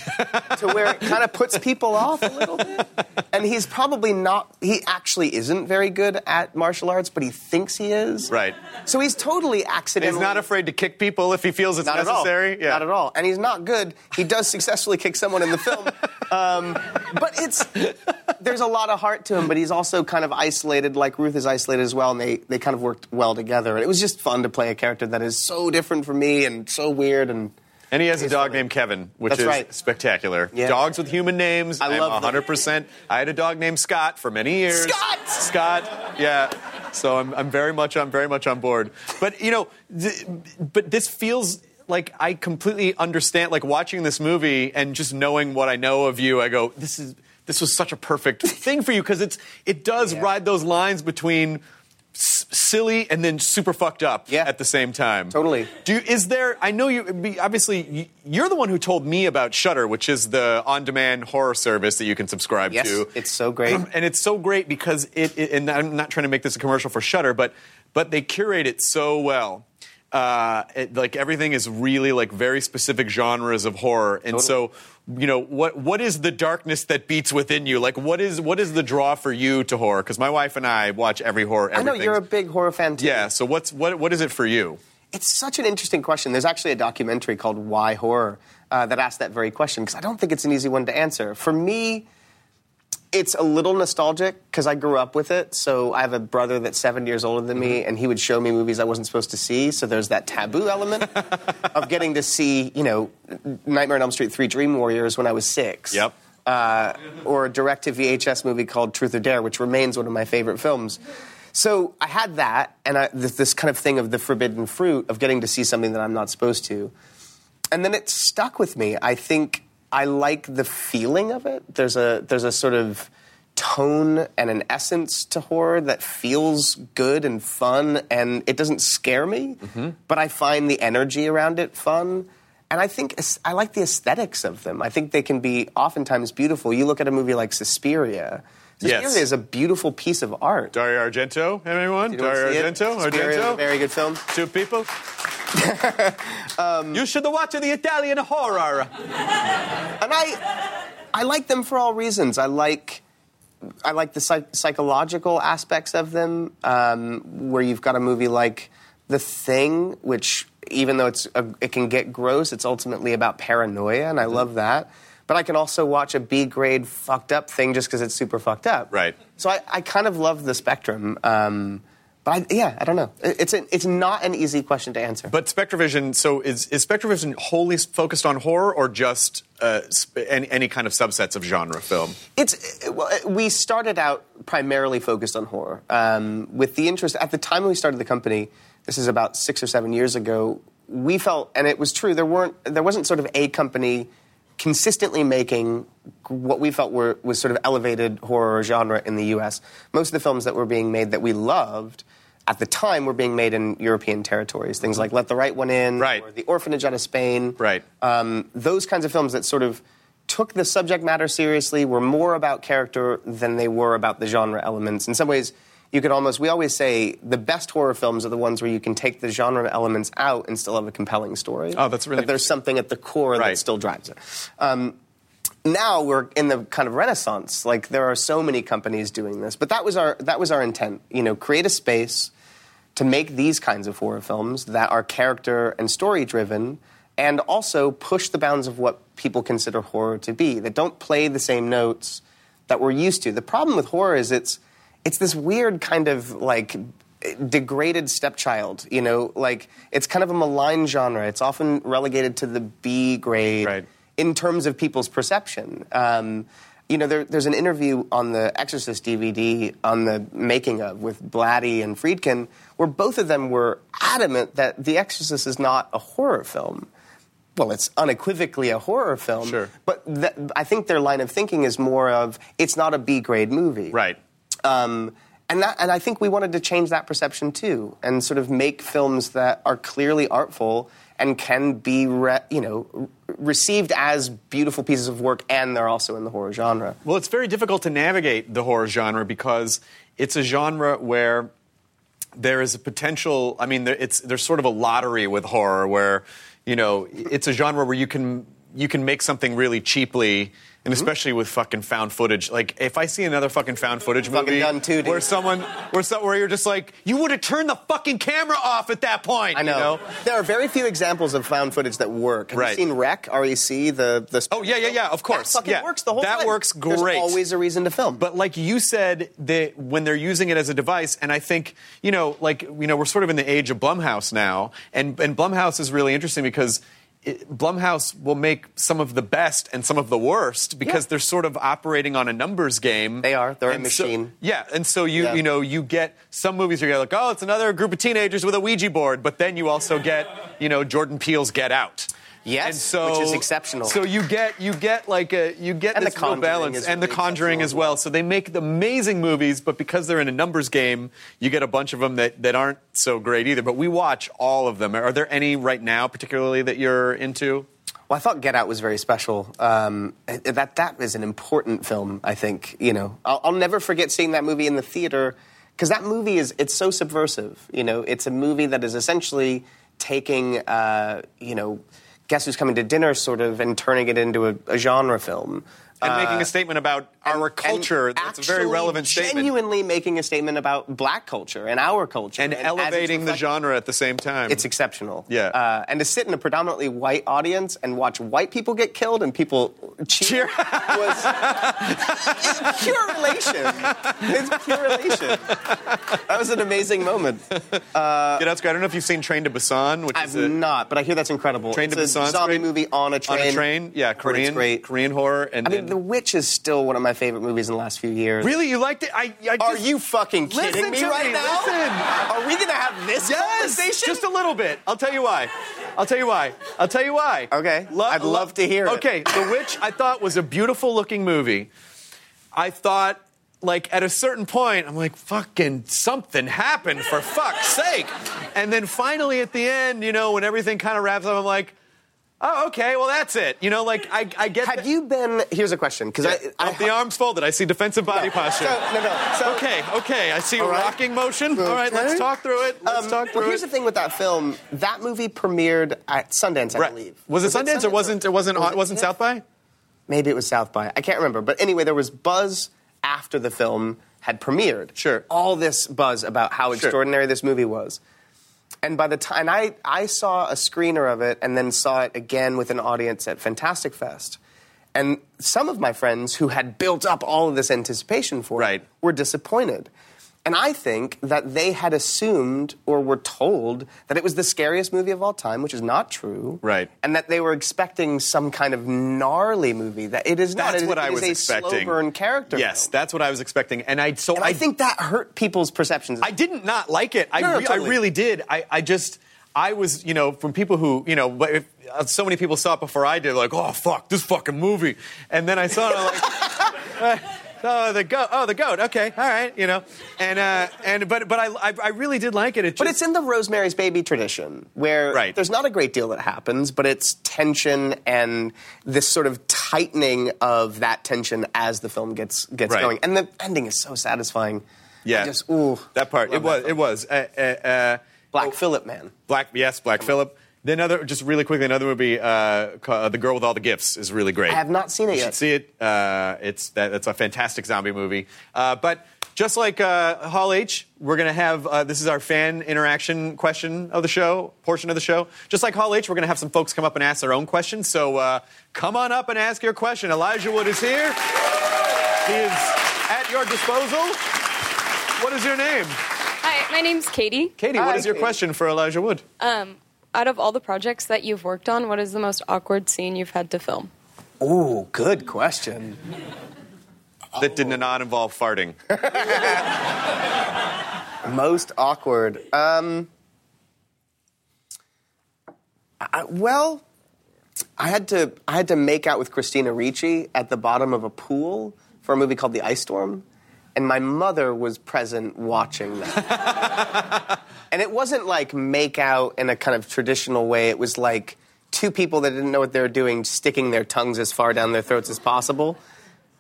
to where it kind of puts people off a little bit. And he's probably not, he actually isn't very good at martial arts, but he thinks he is. Right. So he's totally accidental. He's not afraid to kick people if he feels it's Not necessary. at all. Not at all. And he's not good. He does successfully kick someone in the film. Um, but it's there's a lot of heart to him, but he's also kind of isolated, like Ruth is isolated as well, and they, they kind of worked well together. And it was just fun to play a character that is so different from me and so weird and And he has a dog funny. named Kevin, which That's is right. spectacular. Yeah. Dogs with human names. I love them. 100%. I had a dog named Scott for many years. Scott! Scott. Yeah. So I'm, I'm very much I'm very much on board. But you know, th- but this feels like I completely understand. Like watching this movie and just knowing what I know of you, I go, this is this was such a perfect thing for you because it's it does Yeah. ride those lines between. S- Silly and then super fucked up Yeah. at the same time. Totally. Do you, is there? I know you. Obviously, you're the one who told me about Shudder, which is the on-demand horror service that you can subscribe yes, to. it's so great. and it's so great because it, it. And I'm not trying to make this a commercial for Shudder, but but they curate it so well. Uh, it, like everything is really like very specific genres of horror, and so you know what what is the darkness that beats within you? Like what is what is the draw for you to horror? Because my wife and I watch every horror. I know you're a big horror fan too. yeah. So what's what what is it for you? It's such an interesting question. There's actually a documentary called Why Horror uh, that asks that very question because I don't think it's an easy one to answer. For me, it's a little nostalgic because I grew up with it. So I have a brother that's seven years older than me, and he would show me movies I wasn't supposed to see. So there's that taboo element [LAUGHS] of getting to see, you know, Nightmare on Elm Street 3 Dream Warriors when I was six. Yep. Uh, or a direct to VHS movie called Truth or Dare, which remains one of my favorite films. So I had that, and I, this, this kind of thing of the forbidden fruit of getting to see something that I'm not supposed to and then it stuck with me. I think I like the feeling of it. There's a there's a sort of tone and an essence to horror that feels good and fun, and it doesn't scare me, mm-hmm. but I find the energy around it fun. And I think I like the aesthetics of them. I think they can be oftentimes beautiful. You look at a movie like Suspiria. Yes. Suspiria is a beautiful piece of art. Dario Argento, anyone? Dario? Argento? Suspiria Argento? very good film. Two people? [LAUGHS] you should watch the Italian horror. and I, I like them for all reasons. I like, I like the psych- psychological aspects of them. Um, where you've got a movie like The Thing, which even though it's a, it can get gross, it's ultimately about paranoia, and I love that. But I can also watch a B grade fucked up thing just because it's super fucked up. Right. So I, I kind of love the spectrum. Um, but I, yeah, I don't know. It's, a, it's not an easy question to answer. But SpectreVision, so is, is SpectreVision wholly focused on horror or just uh, sp- any, any kind of subsets of genre film? It's well, we started out primarily focused on horror. Um, with the interest at the time we started the company, this is about six or seven years ago. We felt, and it was true. There weren't, there wasn't sort of a company consistently making what we felt were was sort of elevated horror genre in the U.S. Most of the films that were being made that we loved. At the time, were being made in European territories. Things like Let the Right One In, Right. or The Orphanage out of Spain, Right. um, those kinds of films that sort of took the subject matter seriously were more about character than they were about the genre elements. In some ways, you could almost, we always say the best horror films are the ones where you can take the genre elements out and still have a compelling story. Oh, that's really That there's something at the core Right. that still drives it. Um, now we're in the kind of renaissance. Like there are so many companies doing this, but that was our that was our intent. You know, create a space to make these kinds of horror films that are character and story driven, and also push the bounds of what people consider horror to be. That don't play the same notes that we're used to. The problem with horror is it's it's this weird kind of like degraded stepchild you know like it's kind of a malign genre it's often relegated to the b grade Right. in terms of people's perception. Um, you know, there, there's an interview on the Exorcist DVD on the making of with Blatty and Friedkin, where both of them were adamant that The Exorcist is not a horror film. Well, it's unequivocally a horror film, Sure. but th- I think their line of thinking is more of it's not a B grade movie. Right. Um, and, that, and I think we wanted to change that perception too, and sort of make films that are clearly artful and can be, re, you know, received as beautiful pieces of work, and they're also in the horror genre. Well, it's very difficult to navigate the horror genre because it's a genre where there is a potential. I mean, there, it's there's sort of a lottery with horror where you know it's a genre where you can you can make something really cheaply. And mm-hmm. especially with fucking found footage, like if I see another fucking found footage Fucking movie done too, dude. where someone, where, so, where you're just like, you would have turned the fucking camera off at that point. I know. You know? There are very few examples of found footage that work. Have Right. you seen Rec? REC? The the. Oh, yeah, yeah, yeah, of course. That fucking Yeah. works the whole That time. works great. There's always a reason to film. But like you said, that when they're using it as a device, and I think you know, like you know, we're sort of in the age of Blumhouse now, and and Blumhouse is really interesting because. It, Blumhouse will make some of the best and some of the worst because Yeah. they're sort of operating on a numbers game. They are. They're a And so- machine. yeah, and so you Yeah. you know you get some movies where you're like, oh, it's another group of teenagers with a Ouija board, but then you also get you know Jordan Peele's Get Out. Yes, so, which is exceptional. So you get you get like a you get And this The real balance and the Conjuring as well. So they make the amazing movies, but because they're in a numbers game, you get a bunch of them that, that aren't so great either. But we watch all of them. Are there any right now, particularly that you're into? Well, I thought Get Out was very special. Um, that that is an important film. I think you know. I'll, I'll never forget seeing that movie in the theater because that movie is it's so subversive. You know, it's a movie that is essentially taking uh, you know, guess who's coming to dinner sort of and turning it into a, a genre film. And Uh, making a statement about our and- culture. and That's a very relevant statement. Genuinely making a statement about black culture and our culture, And it's elevating the genre at the same time. It's exceptional. Yeah. Uh, and to sit in a predominantly white audience and watch white people get killed and people cheer, Cheer. was [LAUGHS] it's pure relation. It's pure relation. That was an amazing moment. Get Out's great. I don't know if you've seen Train to Busan, which I've is not, but I hear that's incredible. Train to it's a Busan's zombie great. movie on a train. on a train. Yeah, Korean, great. Korean horror. And, I mean, and- The Witch is still one of my favorite movies in the last few years. really, you liked it? I, I Are you fucking kidding me right me, now? listen. Are we to have this Yes, conversation? just a little bit. I'll tell you why. I'll tell you why. I'll tell you why. Okay. I'd love to hear it. Okay, The Witch I thought was a beautiful looking movie. I thought like at a certain point I'm like fucking something happened for fuck's sake. And then finally at the end, you know, when everything kind of wraps up I'm like Oh, okay. Well, that's it. You know, like I, I get. Had the, you been? Here's a question because I, I Up the arms folded. I see defensive body posture. So, no, no. So, okay, okay. I see a right. rocking motion. All right, let's talk through it. Let's Um, talk through well, here's it. the thing with that film. That movie premiered at Sundance, I Right. believe. Was it Sundance or wasn't it wasn't was it wasn't? South by? Maybe it was South by. I can't remember. But anyway, there was buzz after the film had premiered. Sure. All this buzz about how extraordinary this movie was. And by the time I, I saw a screener of it and then saw it again with an audience at Fantastic Fest. And some of my friends who had built up all of this anticipation for Right. it were disappointed. And I think that they had assumed or were told that it was the scariest movie of all time, which is not true. Right. And that they were expecting some kind of gnarly movie. That it is not. That's what I it is was a expecting. slow burn character. Yes, film. that's what I was expecting, and I so And I, think that hurt people's perceptions. I didn't not like it. I, No, no, re- totally. I really did. I, I just, I was, you know, from people who, you know, if, uh, so many people saw it before I did, like, oh fuck, this fucking movie, and then I saw it, I'm like, [LAUGHS] oh the goat, oh the goat, okay, all right, you know, and uh, and but but I, I I really did like it. It just, But it's in the Rosemary's Baby tradition, where Right. there's not a great deal that happens, but it's tension and this sort of tightening of that tension as the film gets gets Right. going. And the ending is so satisfying. yeah, I just ooh, that part. It was that it was uh, uh, uh, Black Phillip, man. Black, yes, Black Phillip. Then another, just really quickly, another movie, uh, ca- uh, The Girl with All the Gifts, is really great. I have not seen it yet. you yet. should see it. Uh, it's that, that's a fantastic zombie movie. Uh, but just like uh, Hall H, we're going to have uh, this is our fan interaction question of the show, portion of the show. Just like Hall H, we're going to have some folks come up and ask their own questions. So uh, come on up and ask your question. Elijah Wood is here. He is at your disposal. What is your name? Hi, my name's Katie. Katie, what Hi, is your Katie. question for Elijah Wood? Out of all the projects that you've worked on, what is the most awkward scene you've had to film? Ooh, good question. That did not involve farting. [LAUGHS] Most awkward. Um, I, well, I had to I had to make out with Christina Ricci at the bottom of a pool for a movie called The Ice Storm, and my mother was present watching that. [LAUGHS] and it wasn't like make out in a kind of traditional way. It was like two people that didn't know what they were doing sticking their tongues as far down their throats as possible.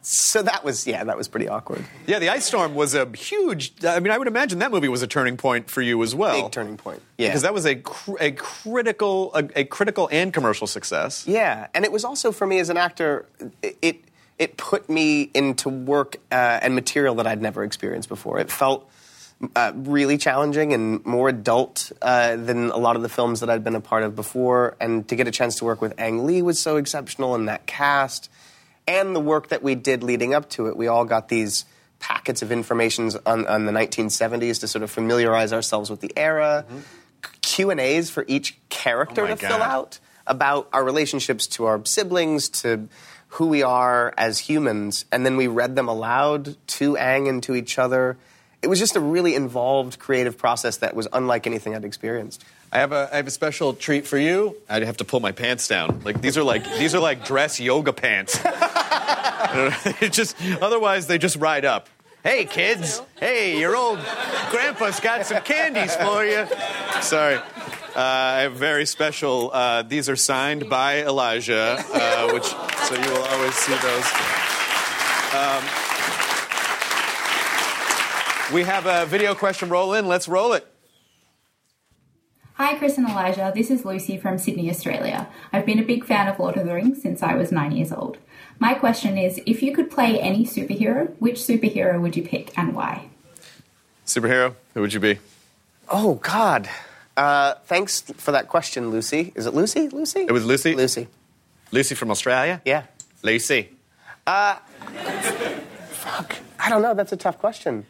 So that was yeah, that was pretty awkward. Yeah, the ice storm was a huge. I mean, I would imagine that movie was a turning point for you as well. Big turning point. Yeah. because that was a cr- a critical a, a critical and commercial success. Yeah, and it was also for me as an actor, it it, put me into work uh, and material that I'd never experienced before. It felt uh, really challenging and more adult uh, than a lot of the films that I'd been a part of before. And to get a chance to work with Ang Lee was so exceptional in that cast, and the work that we did leading up to it. We all got these packets of information on, on the 1970s to sort of familiarize ourselves with the era. Q and A's for each character Oh to fill out about our relationships to our siblings, to who we are as humans, and then we read them aloud to Ang and to each other. It was just a really involved creative process that was unlike anything I'd experienced. I have a I have a special treat for you. I'd have to pull my pants down. Like these are like these are like dress yoga pants. [LAUGHS] it just otherwise they just ride up. Hey kids, hey your old grandpa's got some candies for you. Sorry. Uh, I have very special. Uh, these are signed by Elijah, uh, which so you will always see those. Um, we have a video question roll in. Let's roll it. Hi, Chris and Elijah. This is Lucy from Sydney, Australia. I've been a big fan of Lord of the Rings since I was nine years old. My question is if you could play any superhero, which superhero would you pick and why? Superhero, who would you be? Oh God! Uh, thanks for that question, Lucy. Is it Lucy? Lucy? It was Lucy? Lucy. Lucy from Australia? Yeah. Lucy. [LAUGHS] Fuck. I don't know. That's a tough question.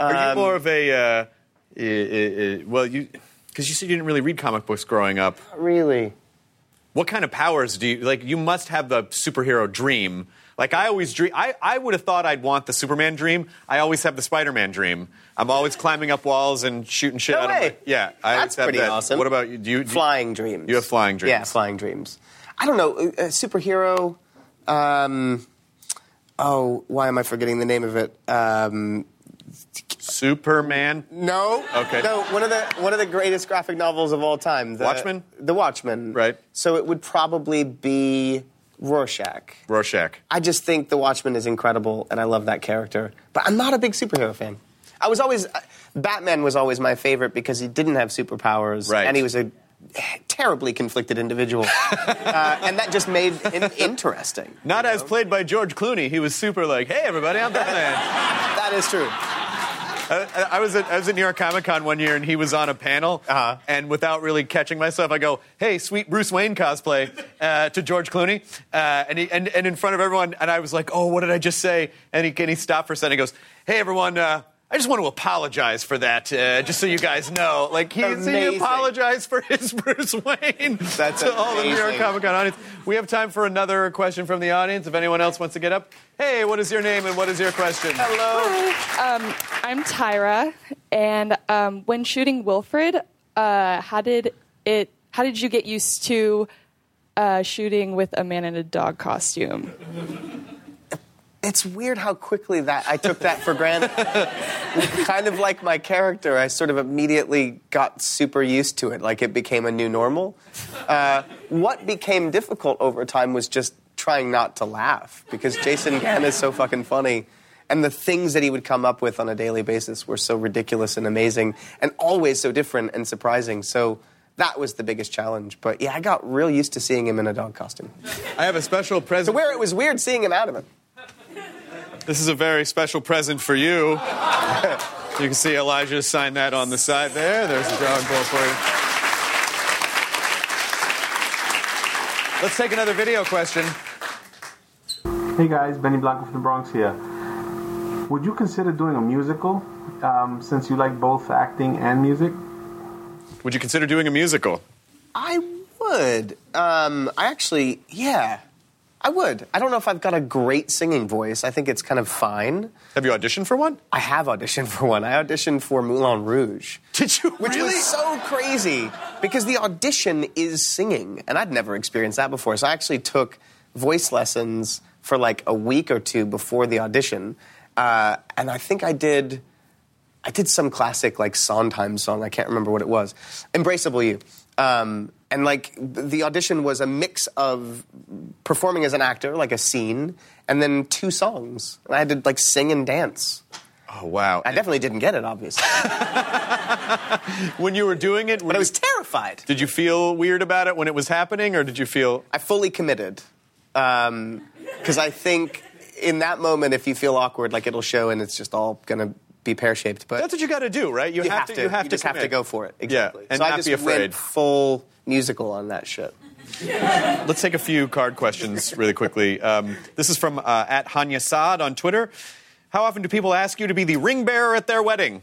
Are Um, you more of a, uh, uh, uh, well, you, because you said you didn't really read comic books growing up. Not really. What kind of powers do you, like, you must have the superhero dream. Like, I always dream, I, I would have thought I'd want the Superman dream. I always have the Spider Man dream. I'm always climbing up walls and shooting shit No out way. of my, Yeah. I always That's have pretty that. awesome. What about you? Do you do you- Flying dreams. You have flying dreams. Yeah, flying dreams. I don't know. A a superhero. Um, oh, why am I forgetting the name of it? Um, Superman? no. Okay. No, one of the one of the greatest graphic novels of all time. The, Watchmen? The Watchmen. Right. So it would probably be Rorschach. Rorschach. I just think The Watchmen is incredible, and I love that character. But I'm not a big superhero fan. I was always uh, Batman was always my favorite because he didn't have superpowers, Right. and he was a terribly conflicted individual, [LAUGHS] uh, and that just made him interesting. Not as played by George Clooney. He was super like, hey, everybody, I'm Batman. [LAUGHS] That is true. I, I was at I was at New York Comic Con one year, and he was on a panel. Uh-huh. And without really catching myself, I go, "Hey, sweet Bruce Wayne cosplay" uh, to George Clooney, uh, and he and, and in front of everyone, and I was like, "Oh, what did I just say?" And he and he stopped for a second. He goes, "Hey, everyone." Uh, I just want to apologize for that, uh, just so you guys know. Like he, he apologized for his [LAUGHS] Bruce Wayne That's to all the New York. Comic Con audience. We have time for another question from the audience. If anyone else wants to get up, hey, what is your name and what is your question? Hello, um, I'm Tyra, and um, when shooting Wilfred, uh, how did it? How did you get used to uh, shooting with a man in a dog costume? It's weird how quickly that I took that for granted. [LAUGHS] kind of like my character, I sort of immediately got super used to it, like it became a new normal. Uh, what became difficult over time was just trying not to laugh because Jason Gann is so fucking funny. And the things that he would come up with on a daily basis were so ridiculous and amazing and always so different and surprising. So that was the biggest challenge. But yeah, I got real used to seeing him in a dog costume. I have a special To present. where it was weird seeing him out of it. This is a very special present for you. you can see Elijah signed that on the side there. There's a dog bowl for you. Let's take another video question. Hey guys, Benny Blanco from the Bronx here. Would you consider doing a musical um, since you like both acting and music? Would you consider doing a musical? I would. Um, I actually, yeah, I would. I don't know if I've got a great singing voice. I think it's kind of fine. Have you auditioned for one? I have auditioned for one. I auditioned for Moulin Rouge. Did you Which really? was so crazy because the audition is singing, and I'd never experienced that before. So I actually took voice lessons for like a week or two before the audition, uh, and I think I did. I did some classic like Sondheim song. I can't remember what it was. Embraceable You. Um, and like the audition was a mix of performing as an actor, like a scene, and then two songs. And I had to like sing and dance. oh wow! I definitely didn't get it, obviously, [LAUGHS] when you were doing it, but I was terrified. did you feel weird about it when it was happening, or did you feel? I fully committed. Um, because I think in that moment, if you feel awkward, like it'll show and it's just all to be pear shaped. But That's what you got to do, right? you, have, to. You have to. just have to go for it. Yeah, Exactly. and so I not just be afraid. went full musical on that shit. [LAUGHS] Let's take a few card questions really quickly. Um, this is from uh, at Hanya Saad on Twitter. How often do people ask you to be the ring bearer at their wedding?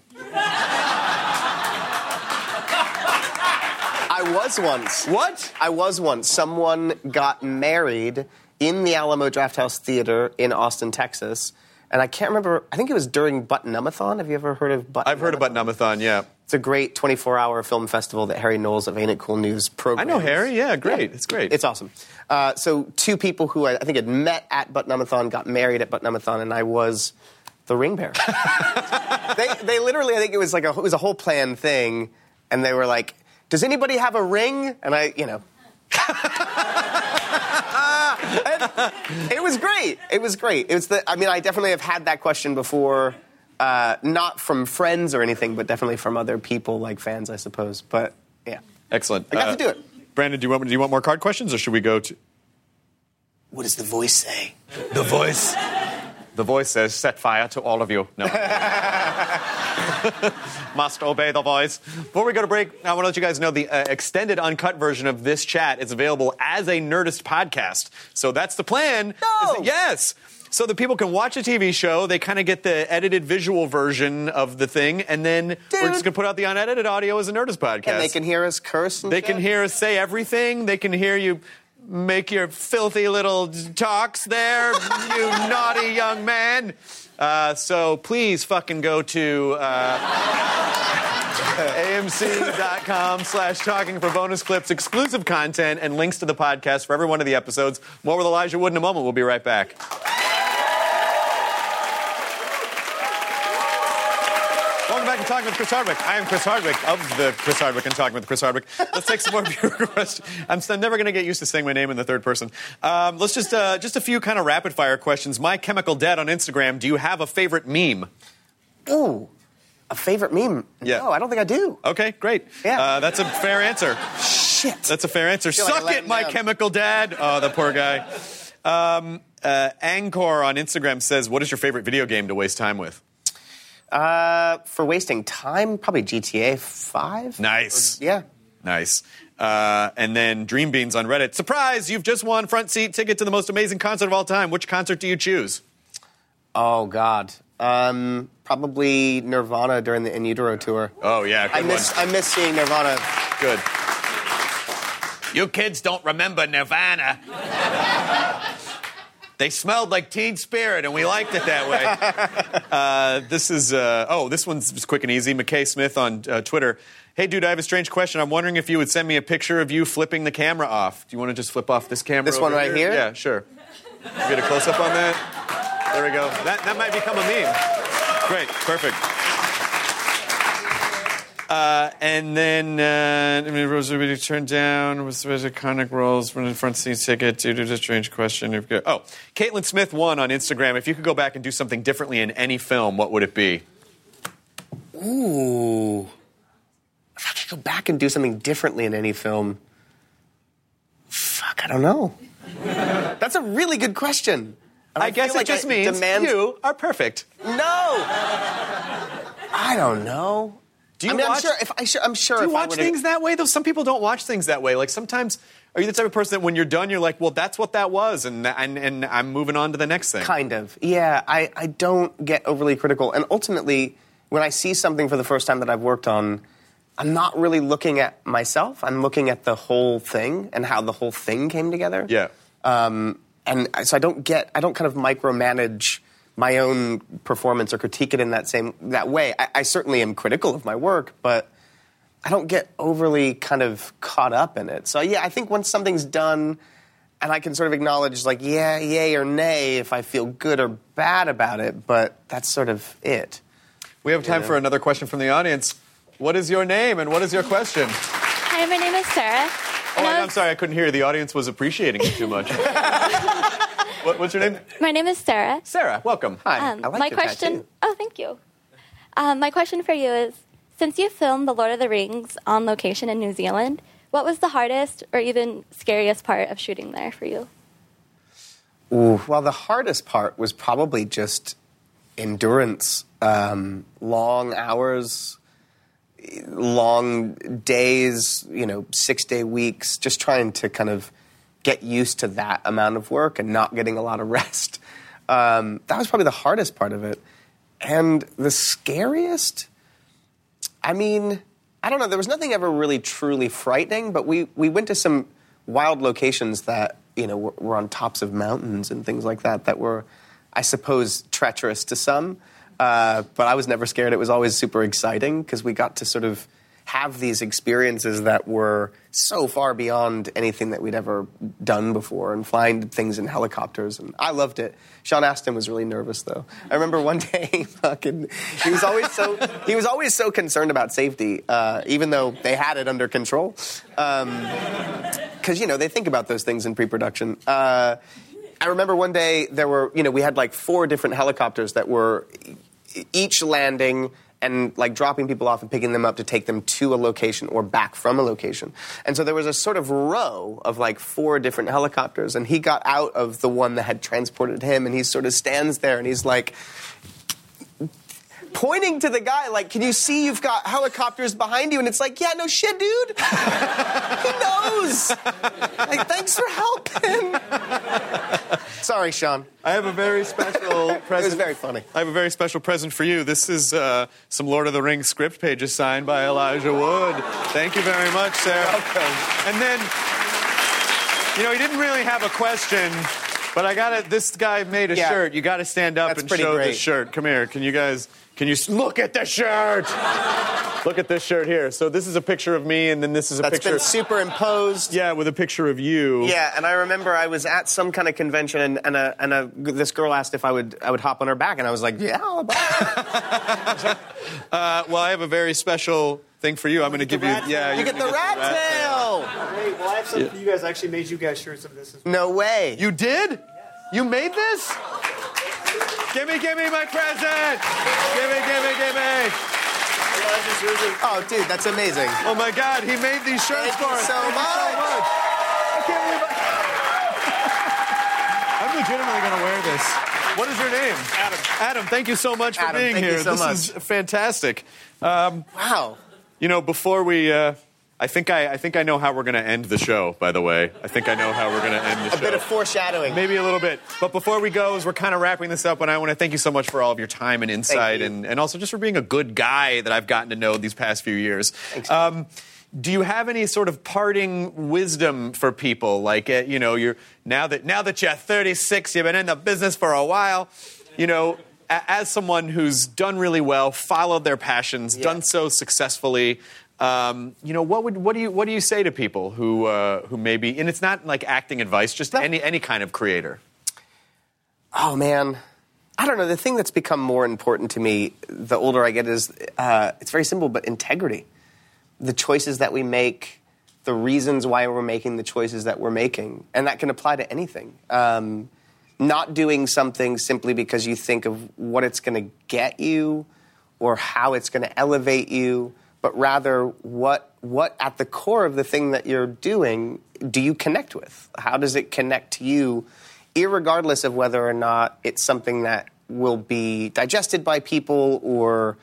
I was once. What? I was once. Someone got married in the Alamo Drafthouse Theater in Austin, Texas. And I can't remember, I think it was during Butt-Numb-A-Thon. Have you ever heard of Button I've heard about Numathon. Yeah, It's a great 24 hour film festival that Harry Knowles of Ain't It Cool News programs. I know Harry. Yeah, great. It's great. It's awesome. Uh, so two people who I, I think had met at Butt-Numb-A-Thon got married at Butt-Numb-A-Thon, and I was the ring bearer. [LAUGHS] they, they literally, I think it was like a, it was a whole planned thing, and they were like, "Does anybody have a ring?" And I, you know. [LAUGHS] It was great. It was great. It was the. I mean, I definitely have had that question before, uh, not from friends or anything, but definitely from other people, like fans, I suppose. But yeah, Excellent. I got Uh, to do it. Brandon, do you want do you want more card questions, or should we go to What does the voice say? the voice? The voice says, "Set fire to all of you." No. [LAUGHS] Must obey the voice. Before we go to break, I want to let you guys know the uh, extended uncut version of this chat is available as a Nerdist podcast. So that's the plan. No! is that- yes. So that people can watch a TV show, they kind of get the edited visual version of the thing, and then we're just going to put out the unedited audio as a Nerdist podcast. And they can hear us curse. And They can hear us say everything. They can hear you make your filthy little talks there, you naughty young man. Uh, so please fucking go to uh, [LAUGHS] amc.com slash talking for bonus clips, exclusive content, and links to the podcast for every one of the episodes. More with Elijah Wood in a moment. We'll be right back. Back Talking with Chris Hardwick. I am Chris Hardwick of the Chris Hardwick and Talking with Chris Hardwick. Let's take some more [LAUGHS] viewer questions. I'm, never going to get used to saying my name in the third person. Um, let's just uh, just a few kind of rapid fire questions. My Chemical Dad on Instagram. Do you have a favorite meme? Ooh, a favorite meme? Yeah. No, I don't think I do. Okay, great. Yeah. Uh, that's a fair answer. Shit. That's a fair answer. feel like Suck it, my down. chemical dad. Oh, the poor guy. Um, uh, Angkor on Instagram says, "What is your favorite video game to waste time with?" Uh, for wasting time, probably GTA 5. Nice. Yeah. Nice. Uh, and then Dream Beans on Reddit. Surprise! You've just won front seat ticket to the most amazing concert of all time. Which concert do you choose? Oh, God. Um, probably Nirvana during the In Utero tour. Oh yeah, I miss, one. I miss seeing Nirvana. Good. You kids don't remember Nirvana. They smelled like Teen Spirit, and we liked it that way. [LAUGHS] uh, this is uh, oh, this one's quick and easy. McKay Smith on uh, Twitter. Hey, dude, I have a strange question. I'm wondering if you would send me a picture of you flipping the camera off. Do you want to just flip off this camera? This one right here? Yeah, sure. Get a close up on that. There we go. That that might become a meme. Great, perfect. Uh, and then uh, I mean, Rose Ruby turned down was was iconic roles from the front seat ticket due to the strange question. You've Oh, Caitlin Smith won on Instagram. If you could go back and do something differently in any film, what would it be? Ooh. If I could go back and do something differently in any film, fuck, I don't know. That's a really good question. And I, guess it like just I means demand- you are perfect. No. I don't know. Do you I mean, I'm sure if I sure, I'm sure Do you watch things that way? Though some people don't watch things that way. Like sometimes, are you the type of person that when you're done, you're like, "Well, that's what that was," and and, and I'm moving on to the next thing. Kind of. Yeah, I, I don't get overly critical. And ultimately, when I see something for the first time that I've worked on, I'm not really looking at myself. I'm looking at the whole thing and how the whole thing came together. Yeah. Um, and so I don't get, I don't kind of micromanage my own performance or critique it in that same that way. I, I certainly am critical of my work, but I don't get overly kind of caught up in it. So yeah, I think once something's done, and I can sort of acknowledge like yeah, yay or nay if I feel good or bad about it, but that's sort of it. We have time Yeah. for another question from the audience. What is your name and what is your question? Hi, my name is Sarah. Oh, And I I- I'm sorry, I couldn't hear. The audience was appreciating it too much. [LAUGHS] what, what's your name? My name is Sarah. Sarah. Welcome. Hi, Um, I like my your question. tattoo. Oh, thank you. Um, my question for you is: Since you filmed The Lord of the Rings on location in New Zealand, what was the hardest or even scariest part of shooting there for you? Ooh, well, the hardest part was probably just endurance, um, long hours, long days, you know, six day weeks, just trying to kind of get used to that amount of work and not getting a lot of rest. Um, that was probably the hardest part of it. And the scariest, I mean, I don't know. There was nothing ever really truly frightening, but we, we went to some wild locations that, you know, were, were on tops of mountains and things like that that were, I suppose, treacherous to some. Uh, but I was never scared. It was always super exciting because we got to sort of have these experiences that were so far beyond anything that we'd ever done before and flying things in helicopters. And I loved it. Sean Astin was really nervous though. I remember one [LAUGHS] day, fucking, he was always so he was always so concerned about safety, uh, even though they had it under control. Because you know they think about those things in pre-production. Uh, I remember one day there were you know we had like four different helicopters that were each landing and like dropping people off and picking them up to take them to a location or back from a location. And so there was a sort of row of like four different helicopters, and he got out of the one that had transported him, and he sort of stands there and he's like pointing to the guy like, "Can you see you've got helicopters behind you?" And it's like, "Yeah, no shit, dude. [LAUGHS] he knows. Like, thanks for helping." Sorry, Sean. I have a very special [LAUGHS] present. It present. was very funny. I have a very special present for you. This is uh, some Lord of the Rings script pages signed by Elijah Wood. Thank you very much, Sarah. Welcome. And then, you know, he didn't really have a question, but I got to This guy made a Yeah. shirt. You got to stand up That's and show great. the shirt. Come here. Can you guys? Can you s- look at the shirt? look at this shirt here. So this is a picture of me, and then this is a That's picture. been superimposed. yeah, with a picture of you. Yeah, and I remember I was at some kind of convention, and, and, a, and a, this girl asked if I would I would hop on her back, and I was like, yeah, I'll hop. [LAUGHS] Uh, well, I have a very special thing for you. I'm going to give you. Yeah, you you're get the gonna rat tail. Great. Well, I have something for you guys. I actually made you guys shirts of this as well. No way. You did? You made this? Give me, give me my present! Give me, give me, give me! Elijah's yours are- Oh, dude, that's amazing. Oh my God, he made these shirts Thank for us. so Thank you so much. much. I can't believe I... [LAUGHS] I'm legitimately gonna wear this. What is your name? Adam. Adam, thank you so much for Adam, being thank you here. so this much. is fantastic. Um, wow. You know, before we, uh, I think I, I think I know how we're going to end the show. By the way, I think I know how we're going to end the show. [LAUGHS] A bit of foreshadowing. Maybe a little bit. But before we go, as we're kind of wrapping this up, and I want to thank you so much for all of your time and insight, and, and also just for being a good guy that I've gotten to know these past few years. Um, do you have any sort of parting wisdom for people? Like, uh, you know, you're now that now that you're 36, you've been in the business for a while. You know, a- as someone who's done really well, followed their passions, done so successfully. Um, you know, what would what do you what do you say to people who uh, who maybe and it's not like acting advice, just any any kind of creator. Oh man, I don't know. The thing that's become more important to me the older I get is uh, it's very simple, but integrity. The choices that we make, the reasons why we're making the choices that we're making, and that can apply to anything. Um, not doing something simply because you think of what it's going to get you or how it's going to elevate you, but rather what what at the core of the thing that you're doing do you connect with? How does it connect to you, irregardless of whether or not it's something that will be digested by people or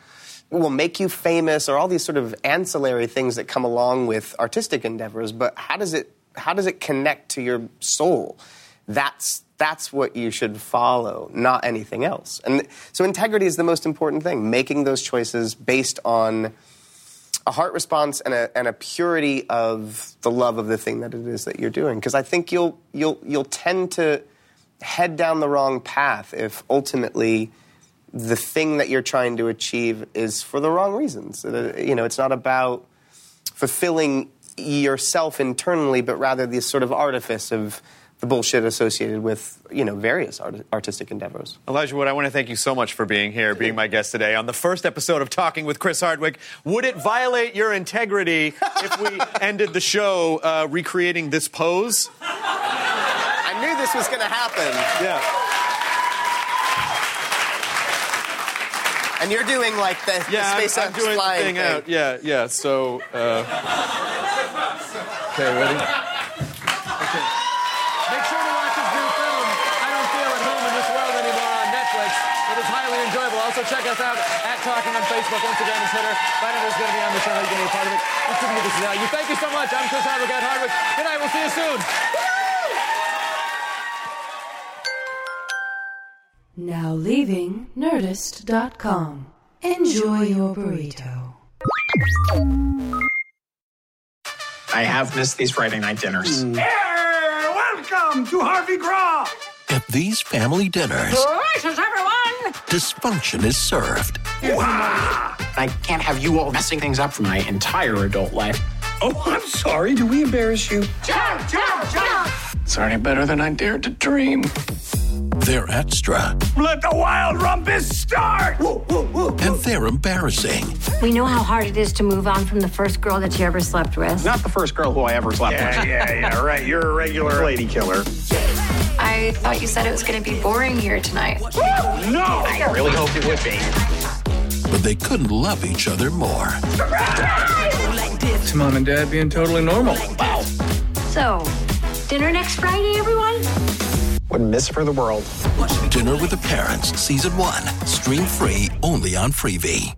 will make you famous or all these sort of ancillary things that come along with artistic endeavors, but how does it how does it connect to your soul? That's that's what you should follow, not anything else. And so integrity is the most important thing, making those choices based on a heart response and a, and a purity of the love of the thing that it is that you're doing. Because I think you'll you'll you'll tend to head down the wrong path if ultimately the thing that you're trying to achieve is for the wrong reasons. Uh, You know, it's not about fulfilling yourself internally, but rather this sort of artifice of the bullshit associated with you know various art- artistic endeavors. Elijah Wood, I want to thank you so much for being here, being my guest today on the first episode of Talking with Chris Hardwick. Would it violate your integrity if we [LAUGHS] ended the show uh, recreating this pose? I knew this was going to happen. Yeah. And you're doing like the, Yeah, the I'm, space I'm Ox doing flying thing out. Yeah, yeah. So, uh, okay, ready? Okay. Make sure to watch his new film, I Don't Feel at Home in This World Anymore on Netflix. It is highly enjoyable. Also, check us out at Talking on Facebook, Instagram, and Twitter. Find out who's going to be on the show, who's going to be a part of it. Let's see if we can get this out. You thank you so much. I'm Chris Hardwick at Hardwick. Good night. We'll see you soon. Now leaving Nerdist.com. Enjoy your burrito. I have missed these Friday night dinners. Mm. welcome to Harvey Graw. At these family dinners, Delicious, everyone. dysfunction is served. Ah! I can't have you all messing things up for my entire adult life. Oh, I'm sorry. Do we embarrass you? Jump, jump, jump. It's already better than I dared to dream. They're extra, Let the wild rumpus start. and they're embarrassing. We know how hard it is to move on from the first girl that you ever slept with. Not the first girl who I ever slept with. Yeah, with. yeah, yeah, right. You're a regular lady killer. [LAUGHS] I thought you said it was going to be boring here tonight. No. I really hoped it would be. But they couldn't love each other more. It's mom and dad being totally normal. Wow. So, dinner next Friday, everyone? Wouldn't miss it for the world. Dinner with the Parents, Season 1. Stream free only on Freevee.